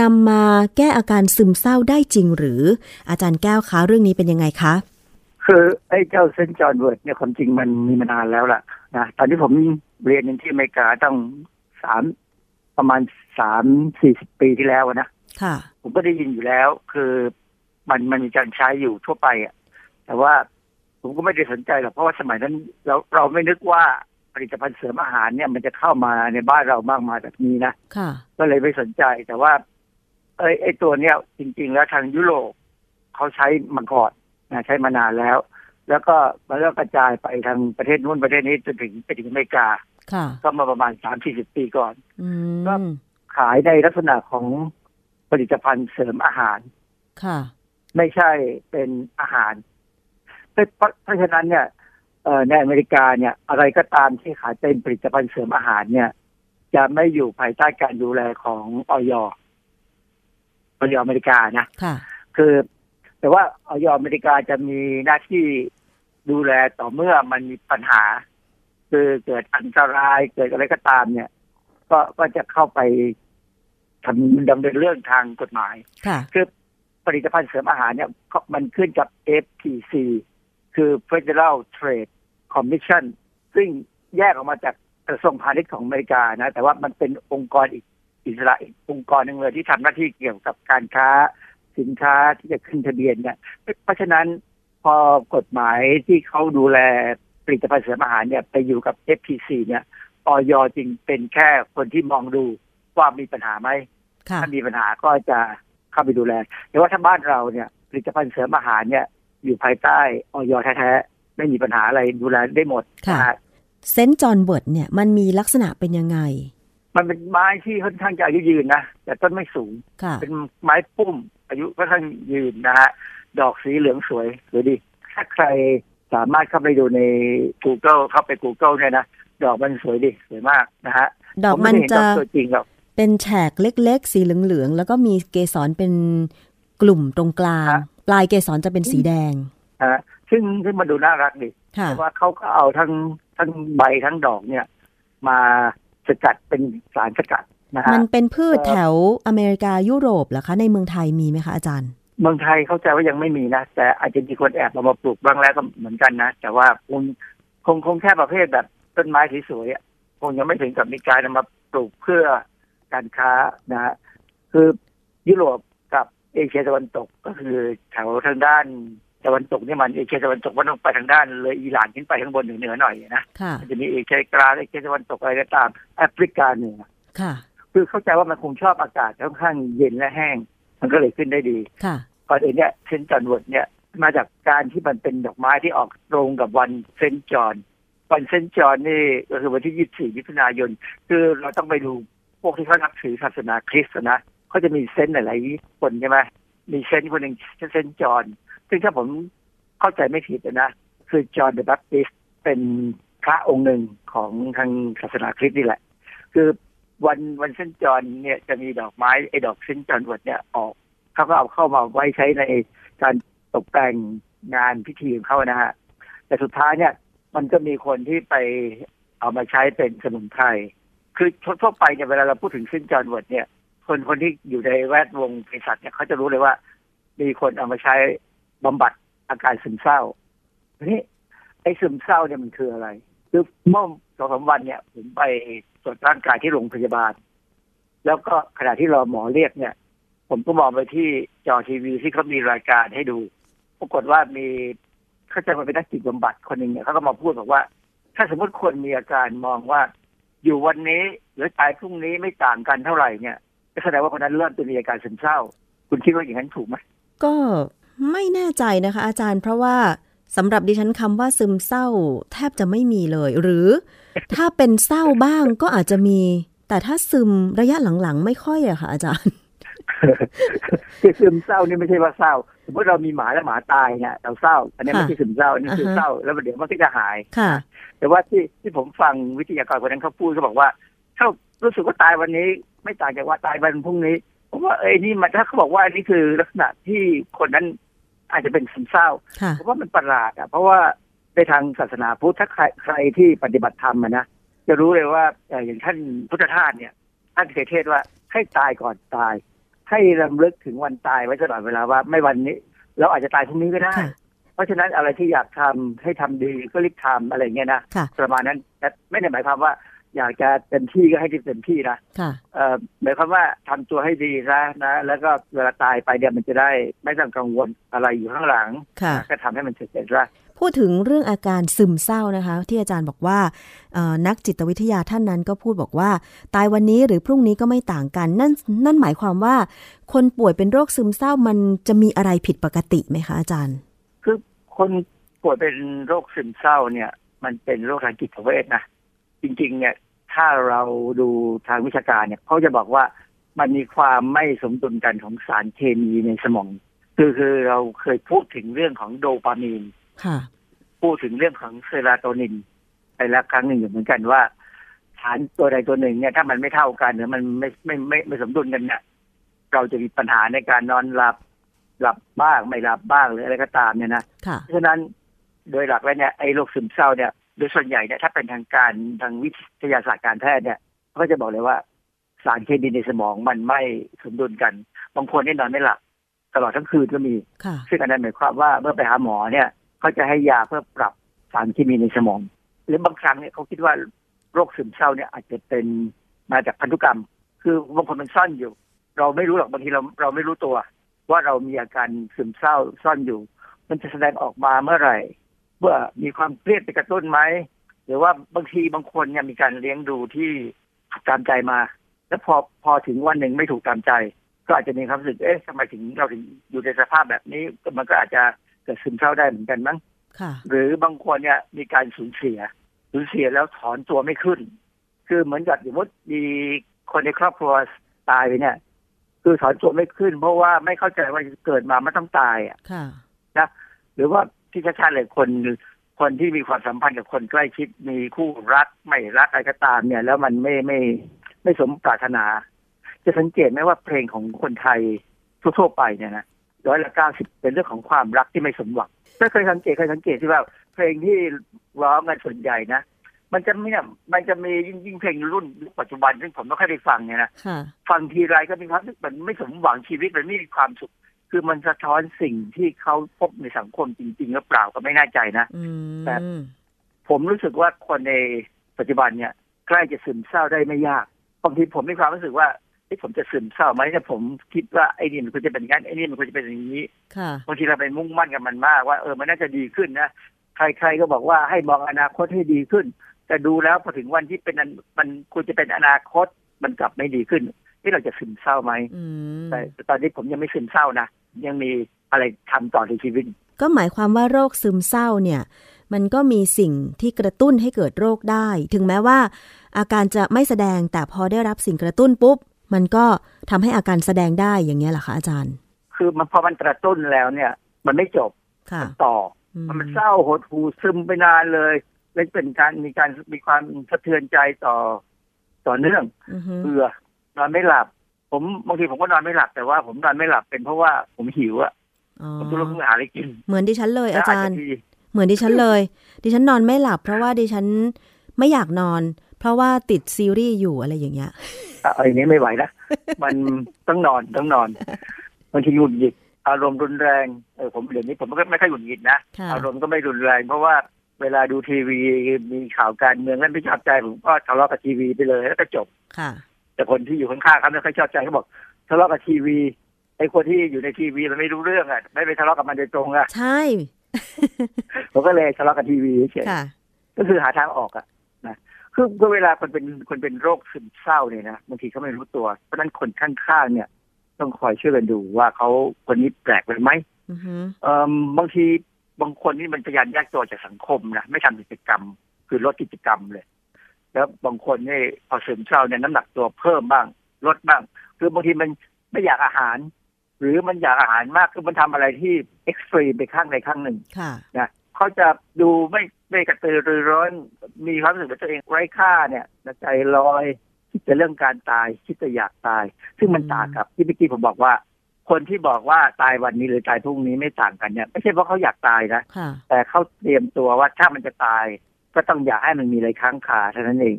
นำมาแก้อาการซึมเศร้าได้จริงหรือ อาจารย์แก้วคะเรื่องนี้เป็นยังไงคะ คือไอ้เจ้า St. John's wort เนี่ยความจริงมันมีมานานแล้วล่ะนะตอนที่ผมเรียนที่อเมริกาต้องสามประมาณสามสี่สิบปีที่แล้วอะนะค่ะผมก็ได้ยินอยู่แล้ว คือมันมันมีการใช้อยู่ทั่วไปอะแต่ว่าผมก็ไม่ได้สนใจหรอกเพราะว่าสมัยนั้น เราเราไม่นึกว่าผลิตภัณฑ์เสริมอาหารเนี่ยมันจะเข้ามาในบ้านเรามากมายแบบนี้นะค่ะก็เลยไม่สนใจแต่ว่า เอ้ยไอ้ตัวเนี้ยจริง ๆ แล้วทางยุโรปเขาใช้มาก่อน นะใช้มานานแล้ว แล้วก็มันก็กระจายไปทางประเทศนู้นประเทศนี้จนถึงไปถึงอเมริกาค่ะก็มาประมาณสามสี่สิบปีก่อนอืก็มขายในลักษณะของผลิตภัณฑ์เสริมอาหาร ค่ะ ไม่ใช่เป็นอาหาร เพราะเพราะฉะนั้นเนี่ยเอ่อในอเมริกาเนี่ย อะไรก็ตามที่ขายเป็นผลิตภัณฑ์เสริมอาหารเนี่ย จะไม่อยู่ภายใต้การดูแลของออยออยอเมริกานะ ค่ะ คือ แต่ว่าออยอเมริกาจะมีหน้าที่ดูแลต่อเมื่อมันมีปัญหา คือเกิดอันตรายเกิดอะไรก็ตามเนี่ย ก็ก็จะเข้าไปทำดำเนินเรื่องทางกฎหมายค่ะคือผลิตภัณฑ์เสริมอาหารเนี่ยเขามันขึ้นกับ FTC คือ Federal Trade Commission ซึ่งแยกออกมาจากกระทรวงพาณิชย์ของอเมริกานะ แต่ว่ามันเป็นองค์กรอีกอิสระอีกองค์กรหนึ่งเลยที่ทำหน้าที่เกี่ยวกับการค้า สินค้าที่จะขึ้นทะเบียนเนี่ยเพราะฉะนั้นพอกฎหมายที่เขาดูแลผลิตภัณฑ์เสริมอาหารเนี่ยไปอยู่กับ FTC เนี่ยอย.จริงเป็นแค่คนที่มองดูว่ามีปัญหาไหมค่ะถ้ามีปัญหาก็จะเข้าไปดูแล แต่ว่าถ้าบ้านเราเนี่ยผลิตภัณฑ์เสริมอาหารเนี่ยอยู่ภายใต้อย.แท้ๆไม่มีปัญหาอะไรดูแลได้หมดค่ะนะฮะ St. John's wort เนี่ยมันมีลักษณะเป็นยังไง มันเป็นไม้ที่ค่อนข้างจะอายุยืนนะแต่ต้นไม่สูงค่ะเป็นไม้พุ่ม อายุค่อนข้างยืนนะฮะดอกสีเหลืองสวยสวยดี ถ้าใครสามารถเข้าไปดูใน Google เข้าไป Google เนี่ยนะดอกมันสวยดีสวยมากนะฮะดอกผมันไได้เห็จะดอกตัวจริงหรอกเป็นแฉกเล็ก ๆ สีเหลืองๆแล้วก็มีเกสรเป็นกลุ่มตรงกลางฮะปลายเกสรจะเป็นสีแดงนะฮะซึ่งซึ่งมันดูน่ารักดีค่ะแต่ว่าเขาก็เอาทั้งทั้งใบทั้งดอกเนี่ย มา สกัดเป็นสารสกัดนะฮะมันเป็นพืชเอ่อแถวอเมริกายุโรปเหรอคะ ในเมืองไทยมีไหมคะอาจารย์ เมืองไทยเข้าใจว่ายังไม่มีนะ แต่อาจจะมีคนแอบเอามาปลูกบ้างแล้วก็เหมือนกันนะ แต่ว่าคงคงคงแค่ประเภทแบบต้นไม้สวยๆอะคงยังไม่ถึงกับมีการนำมาปลูกเพื่อการค้านะฮะคือยุโรปกับเอเชียตะวันตกก็คือแถวทางด้าน ตะวันตกเนี่ยมันเอเชียตะวันตกมันต้องไปทางด้านเลยอิหร่านขึ้นไปข้างบนเหนือๆหน่อยนะค่ะมันจะมีเอเชียกลางเอเชียตะวันตกอะไรก็ตามแอฟริกาเหนือค่ะ คือเข้าใจว่ามันคงชอบอากาศค่อนข้างเย็นและแห้ง มันก็เลยขึ้นได้ดีค่ะก่อนอื่นเนี่ย St. John's wort เนี่ยมาจากการที่มันเป็นดอกไม้ที่ออกตรงกับวันเซนต์จอห์นวันเซนต์จอห์นนี่ก็คือวันที่24มิถุนายน คือเราต้องไปดูพวกที่เขานับถือศาสนาคริสต์นะเขาจะมีเซนต์หลายๆคนใช่ไหมมีเซนต์คนหนึ่งชื่อเซนต์จอห์น ซึ่งถ้าผมเข้าใจไม่ผิดนะคือ John the Baptist เป็นพระองค์หนึ่งของทางศาสนาคริสต์นี่แหละ คือวันวันเซนจอห์นเนี่ยจะมีดอกไม้ไอ้ดอก St. John's wort เนี่ยออกเขาก็เอาเข้ามาไว้ใช้ในการตกแต่งงานพิธีของเขานะฮะแต่สุดท้ายเนี่ย มันก็มีคนที่ไปเอามาใช้เป็นสมุนไพรคือทั่วไปเนี่ยเวลาเราพูดถึง St. John's wort เนี่ย คนคนที่อยู่ในแวดวงเภสัชเนี่ยเขาจะรู้เลยว่า มีคนเอามาใช้ บำบัดอาการซึมเศร้าทีนี้ไอ้ซึมเศร้าเนี่ยมันคืออะไรคือเมื่อสองสามวันเนี่ย ผมไปตรวจร่างกายที่โรงพยาบาล แล้วก็ขณะที่รอหมอเรียกเนี่ย ผมก็มองไปที่จอทีวีที่เขามีรายการให้ดู ปรากฏว่ามีเขาจะมาเป็นนักจิตบำบัดคนหนึ่งเนี่ยเขาก็มาพูดบอกว่า ถ้าสมมติคนมีอาการมองว่า อยู่วันนี้หรือตายพรุ่งนี้ไม่ต่างกันเท่าไหร่เนี่ยก็แสดงว่าคนนั้นเริ่มจะมีอาการซึมเศร้า คุณคิดว่าอย่างนั้นถูกไหมก็ ไม่แน่ใจนะคะ อาจารย์เพราะว่าสำหรับดิฉันคำว่าซึมเศร้า แทบจะไม่มีเลย หรือถ้าเป็นเศร้าบ้างก็อาจจะมี แต่ถ้าซึมระยะหลังๆ ไม่ค่อยอะค่ะ อาจารย์คือซึมเศร้านี่ไม่ใช่ว่าเศร้าสมมติเรามีหมาแล้วหมาตายเนี่ยเราเศร้า อันนี้ไม่ใช่ซึมเศร้าอันนี้คืออ่าฮะเศร้าแล้วเดี๋ยวมันก็จะหายค่ะ แต่ว่าที่ที่ผมฟังวิทยากรคนนั้นเขาพูดเขาบอกว่าถ้ารู้สึกว่าตายวันนี้ ไม่ต่างจากว่าตายวันพรุ่งนี้ผมว่าเอ้ยนี่มันถ้าเขาบอกว่าอันนี้คือลักษณะที่คนนั้น อาจจะเป็นซึมเศร้าค่ะผมว่ามันประหลาดอะเพราะว่าในทางศาสนาพุทธถ้าใครใครที่ปฏิบัติธรรมอะนะจะรู้เลยว่าเอ่ออย่างท่านพุทธทาสเนี่ยท่านเคยเทศน์ว่าให้ตายก่อนตาย ให้รำลึกถึงวันตายไว้ตลอดเวลาว่าไม่วันนี้ เราอาจจะตายพรุ่งนี้ก็ได้ค่ะเพราะฉะนั้นอะไรที่อยากทำให้ทำดีก็รีบทำอะไรเงี้ยนะค่ะประมาณนั้นแต่ไม่ได้หมายความว่า อยากจะเต็มที่ก็ให้เต็มที่นะค่ะเอ่อหมายความว่าทำตัวให้ดีซะนะ แล้วก็เวลาตายไปเนี่ยมันจะได้ไม่ต้องกังวลอะไรอยู่ข้างหลังค่ะนะก็ทำให้มันเสร็จๆซะพูดถึงเรื่องอาการซึมเศร้านะคะ ที่อาจารย์บอกว่าเอ่อนักจิตวิทยาท่านนั้นก็พูดบอกว่า ตายวันนี้หรือพรุ่งนี้ก็ไม่ต่างกัน นั่นนั่นหมายความว่า คนป่วยเป็นโรคซึมเศร้ามันจะมีอะไรผิดปกติไหมคะอาจารย์ คือคนป่วยเป็นโรคซึมเศร้าเนี่ย มันเป็นโรคทางจิตเวชนะจริงๆเนี่ย ถ้าเราดูทางวิชาการเนี่ยเขาจะบอกว่ามันมีความไม่สมดุลกันของสารเคมีในสมอง คือคือเราเคยพูดถึงเรื่องของโดปามีนค่ะพูดถึงเรื่องของเซโรโทนิน ไปแล้วครั้งหนึ่งอยู่เหมือนกันว่า สารตัวใดตัวหนึ่งเนี่ยถ้ามันไม่เท่ากันหรือมันไม่ไม่ไม่ไม่สมดุลกันเนี่ยเราจะมีปัญหาในการนอนหลับหลับบ้างไม่หลับบ้างหรืออะไรก็ตามเนี่ยนะค่ะเพราะฉะนั้นโดยหลักแล้วเนี่ยไอ้โรคซึมเศร้าเนี่ย โดยส่วนใหญ่เนี่ยถ้าเป็นทางการทางวิทยาศาสตร์การแพทย์เนี่ยเขาก็จะบอกเลยว่า สารเคมีในสมองมันไม่สมดุลกัน บางคนนี่นอนไม่หลับตลอดทั้งคืนก็มีค่ะซึ่งอันนั้นหมายความว่าเมื่อไปหาหมอเนี่ยเขาจะให้ยาเพื่อปรับสารเคมีในสมอง หรือบางครั้งเนี่ยเขาคิดว่าโรคซึมเศร้าเนี่ยอาจจะเป็นมาจากพันธุกรรม คือบางคนมันซ่อนอยู่ เราไม่รู้หรอกบางทีเราเราไม่รู้ตัว ว่าเรามีอาการซึมเศร้าซ่อนอยู่ มันจะแสดงออกมาเมื่อไหร่ เมื่อมีความเครียดไปกระตุ้นไหมหรือว่าบางทีบางคนเนี่ยมีการเลี้ยงดูที่ตามใจมา แล้วพอพอถึงวันหนึ่งไม่ถูกตามใจ ก็อาจจะมีความรู้สึกเอ๊ะทำไมถึงเราถึงอยู่ในสภาพแบบนี้มันก็อาจจะเกิดซึมเศร้าได้เหมือนกันมั้งค่ะหรือบางคนเนี่ยมีการสูญเสีย สูญเสียแล้วถอนตัวไม่ขึ้น คือเหมือนกับสมมติมีคนในครอบครัวตายไปเนี่ย คือถอนตัวไม่ขึ้น เพราะว่าไม่เข้าใจว่าเกิดมาไม่ต้องตายอะค่ะหรือว่า ที่ชัดๆเลยคนคนที่มีความสัมพันธ์กับคนใกล้ชิดมีคู่รักไม่รักอะไรก็ตามเนี่ย แล้วมันไม่ไม่ไม่สมปรารถนา จะสังเกตไหมว่าเพลงของคนไทยทั่วๆไปเนี่ยนะร้อยละเก้าสิบเป็นเรื่องของความรักที่ไม่สมหวังไม่เคยสังเกตเคยสังเกตที่ว่า เพลงที่ร้องกันส่วนใหญ่นะมันจะมีเนี่ยมันจะมียิ่งยิ่งเพลงรุ่นยุคปัจจุบันซึ่งผมไม่ค่อยได้ฟังเนี่ยนะค่ะฟังทีไรก็มีความรู้สึกมันไม่สมหวังชีวิตมันไม่มีความสุข คือมันสะท้อนสิ่งที่เขาพบในสังคมจริง ๆ หรือเปล่าก็ไม่แน่ใจนะอืมแบบผมรู้สึกว่าคนในปัจจุบันเนี่ย ใกล้จะซึมเศร้าได้ไม่ยากบางทีผมมีความรู้สึกว่าเอ้ผมจะซึมเศร้าไหมเนี่ยผมคิดว่าไอ้นี่มันควรจะเป็นอย่างนั้นไอ้นี่มันควรจะเป็นอย่างนี้ค่ะบางทีเราไปมุ่งมั่นกับมันมากว่าเออมันน่าจะดีขึ้นนะใครๆก็บอกว่าให้มองอนาคตให้ดีขึ้น แต่ดูแล้วพอถึงวันที่เป็นอันมันควรจะเป็นอนาคตมันกลับไม่ดีขึ้น ที่เราจะซึมเศร้าไหมอืมแต่ตอนนี้ผมยังไม่ซึมเศร้านะ ยังมีอะไรทำต่อในชีวิต ก็หมายความว่าโรคซึมเศร้าเนี่ย มันก็มีสิ่งที่กระตุ้นให้เกิดโรคได้ ถึงแม้ว่า อาการจะไม่แสดงแต่พอได้รับสิ่งกระตุ้นปุ๊บ มันก็ทำให้อาการแสดงได้อย่างเงี้ยเหรอคะอาจารย์ คือมันพอมันกระตุ้นแล้วเนี่ย มันไม่จบค่ะมันต่ออือมันเศร้าหดหู่ซึมไปนานเลยเลยเป็นการมีการมีความสะเทือนใจต่อต่อเนื่องอือฮึเบื่อนอนไม่หลับ ผมบางทีผมก็นอนไม่หลับแต่ว่าผมนอนไม่หลับเป็นเพราะว่าผมหิวอะอ๋อผมต้องลุกขึ้นมาหาอะไรกิน เหมือนดิฉันเลยอาจารย์แล้วจจะดีเหมือนดิฉันเลย ดิฉันนอนไม่หลับ เพราะว่าดิฉันไม่อยากนอน เพราะว่าติดซีรีส์อยู่อะไรอย่างเงี้ยอะเอาอย่างนี้ไม่ไหวนะมันต้องนอนต้องนอนบางทีหงุดหงิดอารมณ์รุนแรงเออผมเดี๋ยวนี้ผมก็ไม่ค่อยหงุดหงิดนะค่ะอารมณ์ก็ไม่รุนแรง เพราะว่าเวลาดูทีวีมีข่าวการเมืองแล้วไม่ชอบใจผมก็ทะเลาะกับทีวีไปเลยแล้วก็จบค่ะ แต่คนที่อยู่ข้างๆเขาไม่ค่อยชอบใจเขาบอกทะเลาะกับทีวีไอ้คนที่อยู่ในทีวีมันไม่รู้เรื่องอะไม่ไปทะเลาะกับมันโดยตรงอะใช่ผมก็เลยทะเลาะกับทีวีเฉยค่ะก็คือหาทางออกอะนะคือคือเวลาคนเป็นคนเป็นโรคซึมเศร้าเนี่ยนะบางทีเขาไม่รู้ตัว เพราะฉะนั้นคนข้างๆเนี่ย ต้องคอยช่วยกันดูว่าเขาคนนี้แปลกไปไหมอือฮึเอ่อบางทีบางคนนี่มันพยายามแยกตัวจากสังคมนะไม่ทำกิจกรรม คือลดกิจกรรมเลย แล้วบางคนนี่พอซึมเศร้าเนี่ยน้ำหนักตัวเพิ่มบ้าง ลดบ้าง คือบางทีมันไม่อยากอาหาร หรือมันอยากอาหารมากคือมันทำอะไรที่เอ็กซ์ตรีมไปข้างใดข้างหนึ่งค่ะนะเขาจะดูไม่ไม่กระตือรือร้นมีความรู้สึกว่าตัวเองไร้ค่าเนี่ยใจลอยคิดแต่เรื่องการตายคิดแต่อยากตาย ซึ่งมันอืมต่างกับที่เมื่อกี้ผมบอกว่า คนที่บอกว่าตายวันนี้หรือตายพรุ่งนี้ไม่ต่างกันเนี่ยไม่ใช่เพราะเขาอยากตายนะค่ะแต่เขาเตรียมตัวว่าถ้ามันจะตาย ก็ต้องอยากให้มันมีอะไรค้างคาเท่านั้นเอง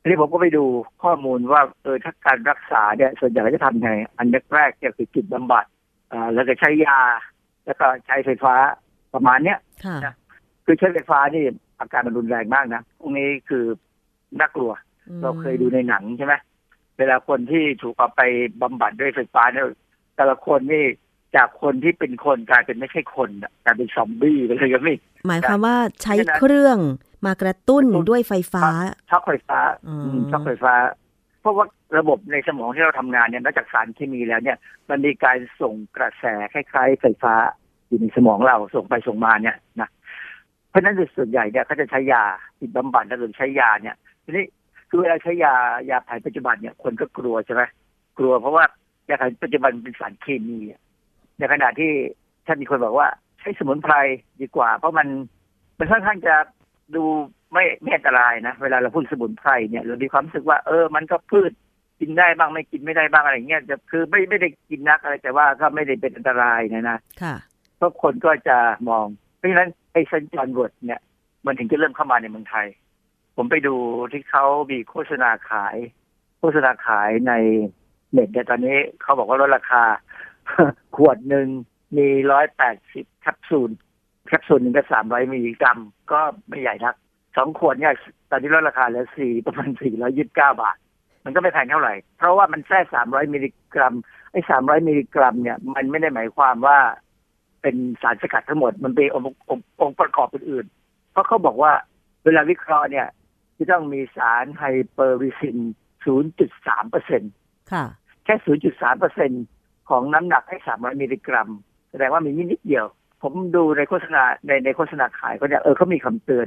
ทีนี้ผมก็ไปดูข้อมูลว่าเออถ้าการรักษาเนี่ยส่วนใหญ่จะทำไงอันแรกๆเนี่ยคือจิตบำบัดอ่าแล้วก็ใช้ยา แล้วก็ใช้ไฟฟ้าประมาณเนี้ยค่ะนะคือใช้ไฟฟ้านี่อาการมันรุนแรงมากนะพวกนี้คือน่ากลัวมเราเคยดูในหนังใช่ไหมเวลาคนที่ถูกเอาไปบำบัดด้วยไฟฟ้าเนี่ยแต่ละคนนี่จากคนที่เป็นคนกลายเป็นไม่ใช่คนอะกลายเป็นซอมบี้ไปเลยก็มีหมายความว่าใช้เพราะฉะนั้นเครื่อง มากระตุ้นตุ้นด้วยไฟฟ้าช็อกไฟฟ้าอืมอืมช็อกไฟฟ้า เพราะว่าระบบในสมองที่เราทำงานเนี่ยนอกจากสารเคมีแล้วเนี่ย มันมีการส่งกระแสคล้ายๆ ไฟฟ้าอยู่ในสมองเราส่งไปส่งมาเนี่ยนะเพราะฉะนั้นโดยส่วนใหญ่เนี่ยเขาจะใช้ยาติดบำบัดแล้วหรือใช้ยาเนี่ยทีนี้คือเวลาใช้ยายาแผนปัจจุบันเนี่ยคนก็กลัวใช่ไหมกลัวเพราะว่ายาแผนปัจจุบันเป็นสารเคมีอะในขณะที่ท่านมีคนบอกว่า ใช้สมุนไพรดีกว่า เพราะมันมันค่อนข้างจะ ดูไม่ไม่อันตรายนะ เวลาเราพูดสมุนไพรเนี่ยเรามีความรู้สึกว่า เออ มันก็พืชกินได้บ้างไม่กินไม่ได้บ้างอะไรเงี้ยจะคือไม่ไม่ได้กินนักอะไรแต่ว่าก็ไม่ได้เป็นอันตรายนะนะค่ะเพราะคนก็จะมอง เพราะฉะนั้นไอ้ St. John's wort เนี่ย มันถึงจะเริ่มเข้ามาในเมืองไทย ผมไปดูที่เขามีโฆษณาขาย โฆษณาขายในเน็ตเนี่ยตอนนี้เขาบอกว่าลดราคา ขวดหนึ่งมีร้อยแปดสิบแคปซูล แคปซูลหนึ่งก็สามร้อยมิลลิกรัม ก็ไม่ใหญ่นักสองขวดเนี่ยตอนนี้ลดราคาเหลือสี่ประมาณสี่ร้อยยี่สิบเก้าบาท มันก็ไม่แพงเท่าไหร่ เพราะว่ามันแค่สามร้อยมิลลิกรัมไอ้สามร้อยมิลลิกรัมเนี่ยมันไม่ได้หมายความว่าเป็นสารสกัดทั้งหมดมันเป็นองค์องค์องค์ประกอบอื่นๆเพราะเขาบอกว่าเวลาวิเคราะห์เนี่ยจะต้องมีสาร hypericin 0.3เปอร์เซ็นต์ค่ะ แค่ 0.3เปอร์เซ็นต์ของน้ำหนักให้ 300 มิลลิกรัม แสดงว่ามีนิดเดียว ผมดูในโฆษณาในในโฆษณาขายก็เนี่ยเออเขามีคำเตือน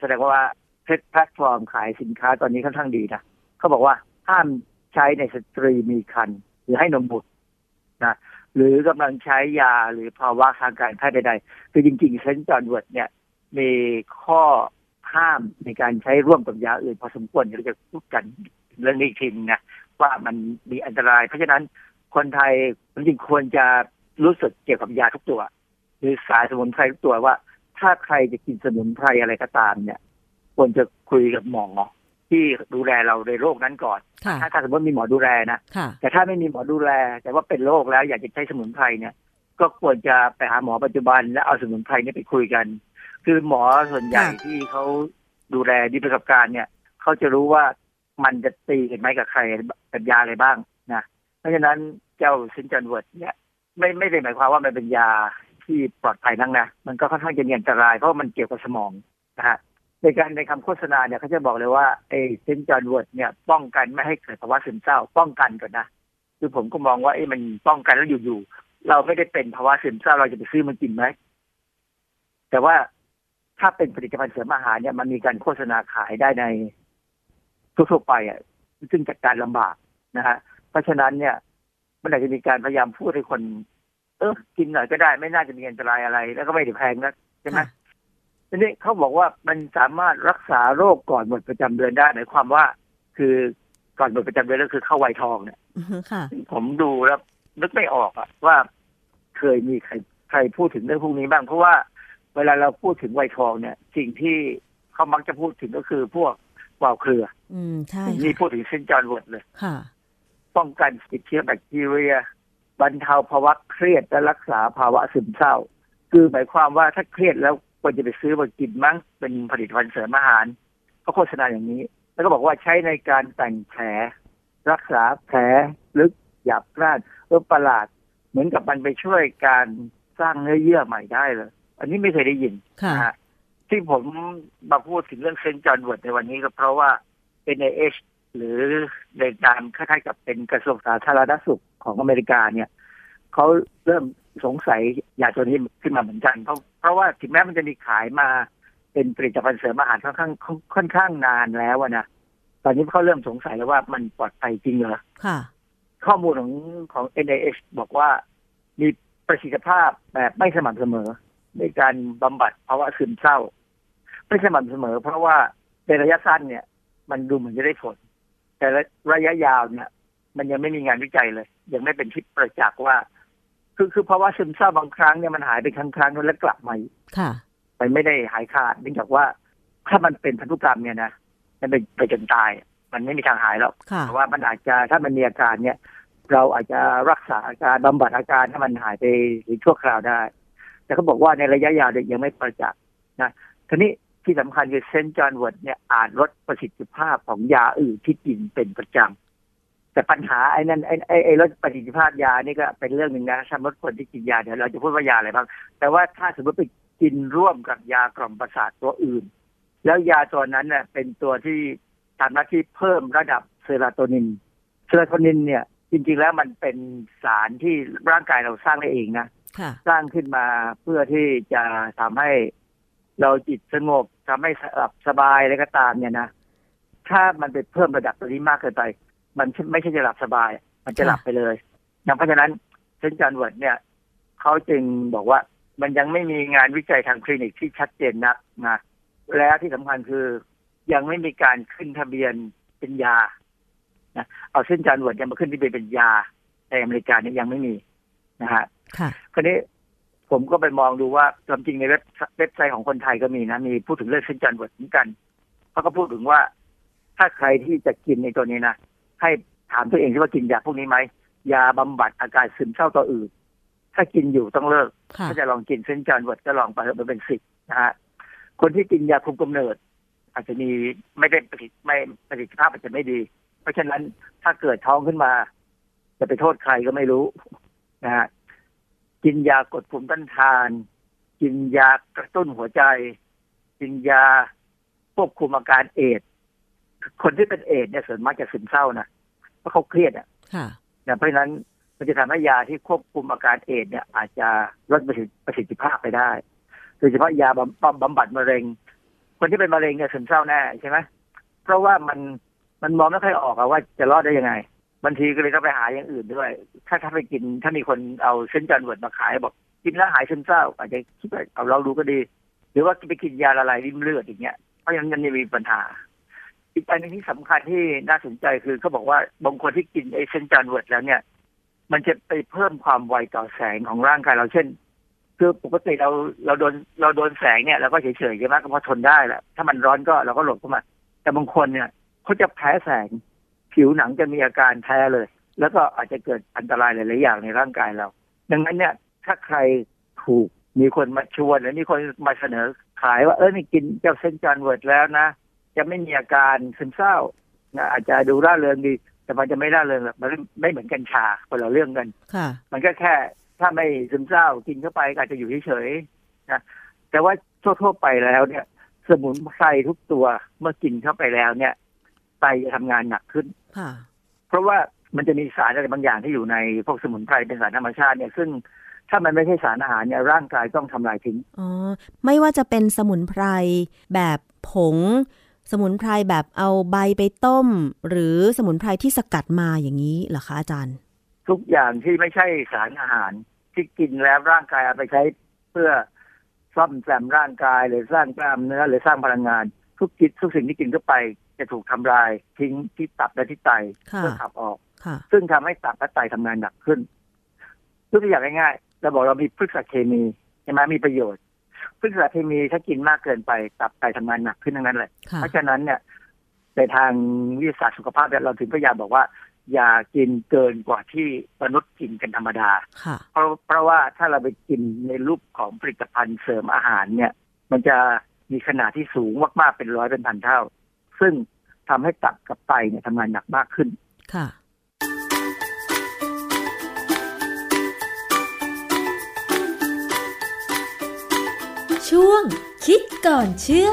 แสดงว่าแพลตฟอร์มขายสินค้าตอนนี้ค่อนข้างดีนะเขาบอกว่าห้ามใช้ในสตรีมีครรภ์หรือให้นมบุตรนะหรือกำลังใช้ยาหรือภาวะทางการแพทย์ใดๆ คือจริงๆ St. John's wort เนี่ย มีข้อห้ามในการใช้ร่วมกับยาอื่น พอสมควรเดี๋ยวเราจะพูดกันเรื่องนี้ทีนึงนะว่ามันมีอันตราย เพราะฉะนั้นคนไทยจริงๆควรจะรู้สึกเกี่ยวกับยาทุกตัว รือสายสมุนไพรทุกตัวว่า ถ้าใครจะกินสมุนไพรอะไรก็ตามเนี่ยควรจะคุยกับหมอที่ดูแลเราในโรคนั้นก่อนค่ะถ้าถ้าสมมติมีหมอดูแลนะค่ะแต่ถ้าไม่มีหมอดูแล แต่ว่าเป็นโรคแล้วอยากจะใช้สมุนไพรเนี่ย ก็ควรจะไปหาหมอปัจจุบัน แล้วเอาสมุนไพรเนี่ยไปคุยกัน คือหมอส่วนใหญ่ค่ะที่เขาดูแลมีประสบการณ์เนี่ยเขาจะรู้ว่ามันจะตีกันไหมกับใครกับยาอะไรบ้างนะ เพราะฉะนั้นเจ้า St. John's wort เนี่ยไม่ไม่ได้หมายความว่ามันเป็นยา ที่ปลอดภัยนักนะมันก็ค่อนข้างจะมีอันตรายเพราะมันเกี่ยวกับสมองนะฮะในการในคำโฆษณาเนี่ยเขาจะบอกเลยว่าไอ้ St. John's wort เนี่ยป้องกันไม่ให้เกิดภาวะซึมเศร้า ป้องกันก่อนนะคือผมก็มองว่าไอ้มันป้องกันแล้วอยู่ๆเราไม่ได้เป็นภาวะซึมเศร้าเราจะไปซื้อมันกินไหมแต่ว่าถ้าเป็นผลิตภัณฑ์เสริมอาหารเนี่ยมันมีการโฆษณาขายได้ในทั่วๆไปอะซึ่งจัดการลำบากนะฮะเพราะฉะนั้นเนี่ยมันอาจจะมีการพยายามพูดให้คน เออกินหน่อยก็ได้ ไม่น่าจะมีอันตรายอะไร แล้วก็ไม่ได้แพงนะใช่ไหมค่ะทีนี้เขาบอกว่ามันสามารถรักษาโรคก่อนหมดประจำเดือนได้หมายความว่า คือก่อนหมดประจำเดือนก็คือเข้าวัยทองเนี่ยอือฮึค่ะผมดูแล้วนึกไม่ออกอะว่าเคยมีใครใครพูดถึงเรื่องพวกนี้บ้าง เพราะว่าเวลาเราพูดถึงวัยทองเนี่ย สิ่งที่เขามักจะพูดถึงก็คือพวกกวาวเครือ อืมใช่นี่ค่ะพูดถึง St. John's wort เลยค่ะ ป้องกันติดเชื้อแบคทีเรีย บรรเทาภาวะเครียดและรักษาภาวะซึมเศร้า คือหมายความว่าถ้าเครียดแล้วควรจะไปซื้อมากินมั้งเป็นผลิตภัณฑ์เสริมอาหารเขาโฆษณาอย่างนี้ แล้วก็บอกว่าใช้ในการแต่งแผล รักษาแผลลึกหยาบกร้านเออประหลาด เหมือนกับมันไปช่วยการสร้างเนื้อเยื่อใหม่ได้เลย อันนี้ไม่เคยได้ยินค่ะนะฮะที่ผมมาพูดถึงเรื่อง St. John's wort ในวันนี้ก็เพราะว่า NIH หรือในการคล้ายๆกับเป็นกระทรวงสาธารณสุขของอเมริกาเนี่ยเขาเริ่มสงสัยยาตัวนี้ขึ้นมาเหมือนกันเพราะเพราะว่าถึงแม้มันจะมีขายมาเป็นผลิตภัณฑ์เสริมอาหารค่อนข้างค่อนข้างนานแล้วอะนะตอนนี้เขาเริ่มสงสัยแล้วว่ามันปลอดภัยจริงเหรอค่ะ ข้อมูลของของ NIH บอกว่ามีประสิทธิภาพแบบไม่สม่ำเสมอ ในการบำบัดภาวะซึมเศร้า ไม่สม่ำเสมอ เพราะว่าในระยะสั้นเนี่ย มันดูเหมือนจะได้ผล แต่ระยะยาวเนี่ย มันยังไม่มีงานวิจัยเลย ยังไม่เป็นที่ประจักษ์ว่า คือคือภาวะซึมเศร้าบางครั้งเนี่ยมันหายไปครั้งครั้งๆแล้วกลับมาอีกค่ะมันไม่ได้หายขาดเนื่องจากว่า ถ้ามันเป็นพันธุกรรมเนี่ยนะมันไปไปจนตาย มันไม่มีทางหายแล้วค่ะแต่ว่ามันอาจจะถ้ามันมีอาการเนี่ย เราอาจจะรักษาอาการบำบัดอาการให้มันหายไปหรือชั่วคราวได้ แต่เขาบอกว่าในระยะยาวเนี่ยยังไม่ประจักษ์นะทีนี้ ที่สำคัญคือ St. John's wort เนี่ยอาจลดประสิทธิภาพของยาอื่นที่กินเป็นประจำแต่ปัญหาไอ้นั่นไอ้ไอ้ไอ้ลดประสิทธิภาพยานี่ก็เป็นเรื่องหนึ่งนะสำหรับคนที่กินยาเดี๋ยวเราจะพูดว่ายาอะไรบ้างแต่ว่าถ้าสมมติไปกินร่วมกับยากล่อมประสาทตัวอื่น แล้วยาตัวนั้นเนี่ยเป็นตัวที่ทำหน้าที่เพิ่มระดับเซโรโทนินเซโรโทนินเนี่ยจริงๆแล้วมันเป็นสารที่ร่างกายเราสร้างได้เองนะค่ะสร้างขึ้นมาเพื่อที่จะทำให้เราจิตสงบ ทำให้หลับสบายอะไรก็ตามเนี่ยนะถ้ามันไปเพิ่มระดับตัวนี้มากเกินไป มันไม่ใช่จะหลับสบาย มันจะหลับไปเลยนะเพราะฉะนั้น St. John's Wort เนี่ยเขาจึงบอกว่ามันยังไม่มีงานวิจัยทางคลินิกที่ชัดเจนนักนะและที่สำคัญคือยังไม่มีการขึ้นทะเบียนเป็นยานะเอา St. John's Wort ยังมาขึ้นทะเบียนเป็นยาในอเมริกาเนี่ยยังไม่มีนะฮะค่ะคราวนี้ ผมก็ไปมองดูว่าความจริงในเว็บเว็บไซต์ของคนไทยก็มีนะมีพูดถึงเรื่อง St. John's Wort เหมือนกันเขาก็พูดถึงว่า ถ้าใครที่จะกินในตัวนี้นะให้ถามตัวเองที่ว่ากินยาพวกนี้ไหมยาบำบัดอาการซึมเศร้าตัวอื่น ถ้ากินอยู่ต้องเลิกค่ะถ้าจะลองกินเส้นจันทร์เวิร์ดก็ลองไปเถอะมันเป็นสิทธิ์นะฮะคนที่กินยาคุมกำเนิด อาจจะมีไม่ได้ประสิทธิไม่ประสิทธิภาพอาจจะไม่ดี เพราะฉะนั้นถ้าเกิดท้องขึ้นมา จะไปโทษใครก็ไม่รู้นะฮะ กินยากดภูมิต้านทาน กินยากระตุ้นหัวใจ กินยาควบคุมอาการเอดส์คนที่เป็นเอดส์เนี่ยส่วนมากจะซึมเศร้านะเพราะเขาเครียดอะค่ะนะเพราะฉะนั้นมันจะทำให้ยาที่ควบคุมอาการเอดส์เนี่ย อาจจะลดประสิทธิประสิทธิภาพไปได้โดยเฉพาะยาบำบำบำบัดมะเร็ง คนที่เป็นมะเร็งเนี่ยซึมเศร้าแน่ใช่ไหมเพราะว่ามันมันมองไม่ค่อยออกอะว่าจะรอดได้ยังไง บางทีก็เลยต้องไปหาอย่างอื่นด้วย ถ้าถ้าไปกินถ้ามีคนเอา St. John's Wort มาขายบอกกินแล้วหายซึมเศร้า อาจจะคิดว่าเอาเราดูก็ดี หรือว่าไปกินยาละลายริมเลือดอย่างเงี้ยเพราะฉะนั้นมันมีปัญหา อีกอันหนึงที่สำคัญที่น่าสนใจคือเขาบอกว่าบางคนที่กินไอ้เส้นจันทร์เวิร์ดแล้วเนี่ย มันจะไปเพิ่มความไวต่อแสงของร่างกายเราเช่นคือปกติเราเราโดนเราโดนแสงเนี่ยเราก็เฉยๆใช่ไหมก็พอทนได้แหละถ้ามันร้อนก็เราก็หลบเข้ามา แต่บางคนเนี่ยเขาจะแพ้แสง ผิวหนังจะมีอาการแพ้เลย แล้วก็อาจจะเกิดอันตรายหลาย ๆ อย่างในร่างกายเรา ดังนั้นเนี่ย ถ้าใครถูกมีคนมาชวนหรือมีคนมาเสนอขายว่าเออนี่กินเจ้าเส้นจานเวิร์ดแล้วนะ จะไม่มีอาการซึมเศร้านะอาจจะดูร่าเริงดี แต่มันจะไม่ร่าเริงหรอกมันไม่เหมือนกัญชาคนละเรื่องกันค่ะ มันก็แค่ถ้าไม่ซึมเศร้ากินเข้าไปก็อาจจะอยู่เฉยๆนะแต่ว่าทั่วๆไปแล้วเนี่ย สมุนไพรทุกตัวเมื่อกินเข้าไปแล้วเนี่ยไตจะทำงานหนักขึ้นค่ะเพราะว่ามันจะมีสารอะไรบางอย่างที่อยู่ในพวกสมุนไพรเป็นสารธรรมชาติเนี่ยซึ่งถ้ามันไม่ใช่สารอาหารเนี่ยร่างกายต้องทำลายทิ้งอ๋อไม่ว่าจะเป็นสมุนไพรแบบผง สมุนไพรแบบเอาใบไปต้ม หรือสมุนไพรที่สกัดมาอย่างนี้เหรอคะอาจารย์ ทุกอย่างที่ไม่ใช่สารอาหารที่กินแล้วร่างกายเอาไปใช้เพื่อซ่อมแซมร่างกายหรือสร้างกล้ามเนื้อหรือสร้างพลังงาน ทุกกิจทุกสิ่งที่กินเข้าไป จะถูกทำลายทิ้งที่ตับและที่ไตค่ะเพื่อขับออกค่ะซึ่งทำให้ตับและไตทำงานหนักขึ้นยกตัวอย่างง่ายๆเราบอกเรามีพฤกษเคมีใช่ไหมมีประโยชน์พฤกษเคมีถ้ากินมากเกินไปตับไตทำงานหนักขึ้นทั้งนั้นเลยค่ะเพราะฉะนั้นเนี่ยในทางวิทยาศาสตร์สุขภาพเนี่ยเราถึงพยายามบอกว่า อย่ากินเกินกว่าที่มนุษย์กินกันธรรมดาค่ะเพราะเพราะว่าถ้าเราไปกินในรูปของผลิตภัณฑ์เสริมอาหารเนี่ย มันจะมีขนาดที่สูงมากๆเป็นร้อยเป็นพันเท่า ซึ่งทำให้ตับกับไตเนี่ยทำงานหนักมากขึ้น ค่ะ ช่วงคิดก่อนเชื่อ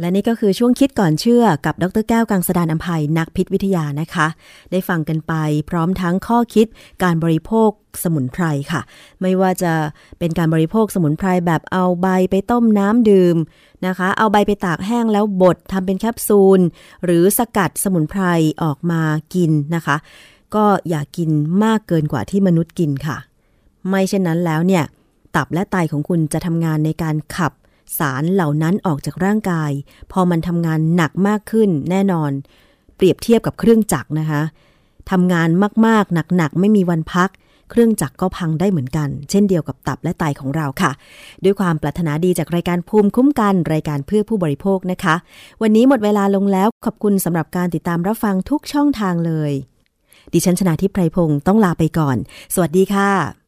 และนี่ก็คือช่วงคิดก่อนเชื่อกับดรแก้วกังสดานอภัยนักพิษวิทยานะคะ ได้ฟังกันไปพร้อมทั้งข้อคิดการบริโภคสมุนไพรค่ะ ไม่ว่าจะเป็นการบริโภคสมุนไพรแบบเอาใบไปต้มน้ำดื่มนะคะ เอาใบไปตากแห้งแล้วบดทำเป็นแคปซูล หรือสกัดสมุนไพรออกมากินนะคะ ก็อย่ากินมากเกินกว่าที่มนุษย์กินค่ะ ไม่เช่นนั้นแล้วเนี่ยตับและไตของคุณจะทำงานในการขับ สารเหล่านั้นออกจากร่างกาย พอมันทำงานหนักมากขึ้นแน่นอน เปรียบเทียบกับเครื่องจักรนะคะทำงานมากๆ หนักๆ ไม่มีวันพัก เครื่องจักรก็พังได้เหมือนกัน เช่นเดียวกับตับและไตของเราค่ะ ด้วยความปรารถนาดีจากรายการภูมิคุ้มกัน รายการเพื่อผู้บริโภคนะคะ วันนี้หมดเวลาลงแล้วขอบคุณสำหรับการติดตามรับฟังทุกช่องทางเลย ดิฉันชนะทิพไพรพงศ์ต้องลาไปก่อน สวัสดีค่ะ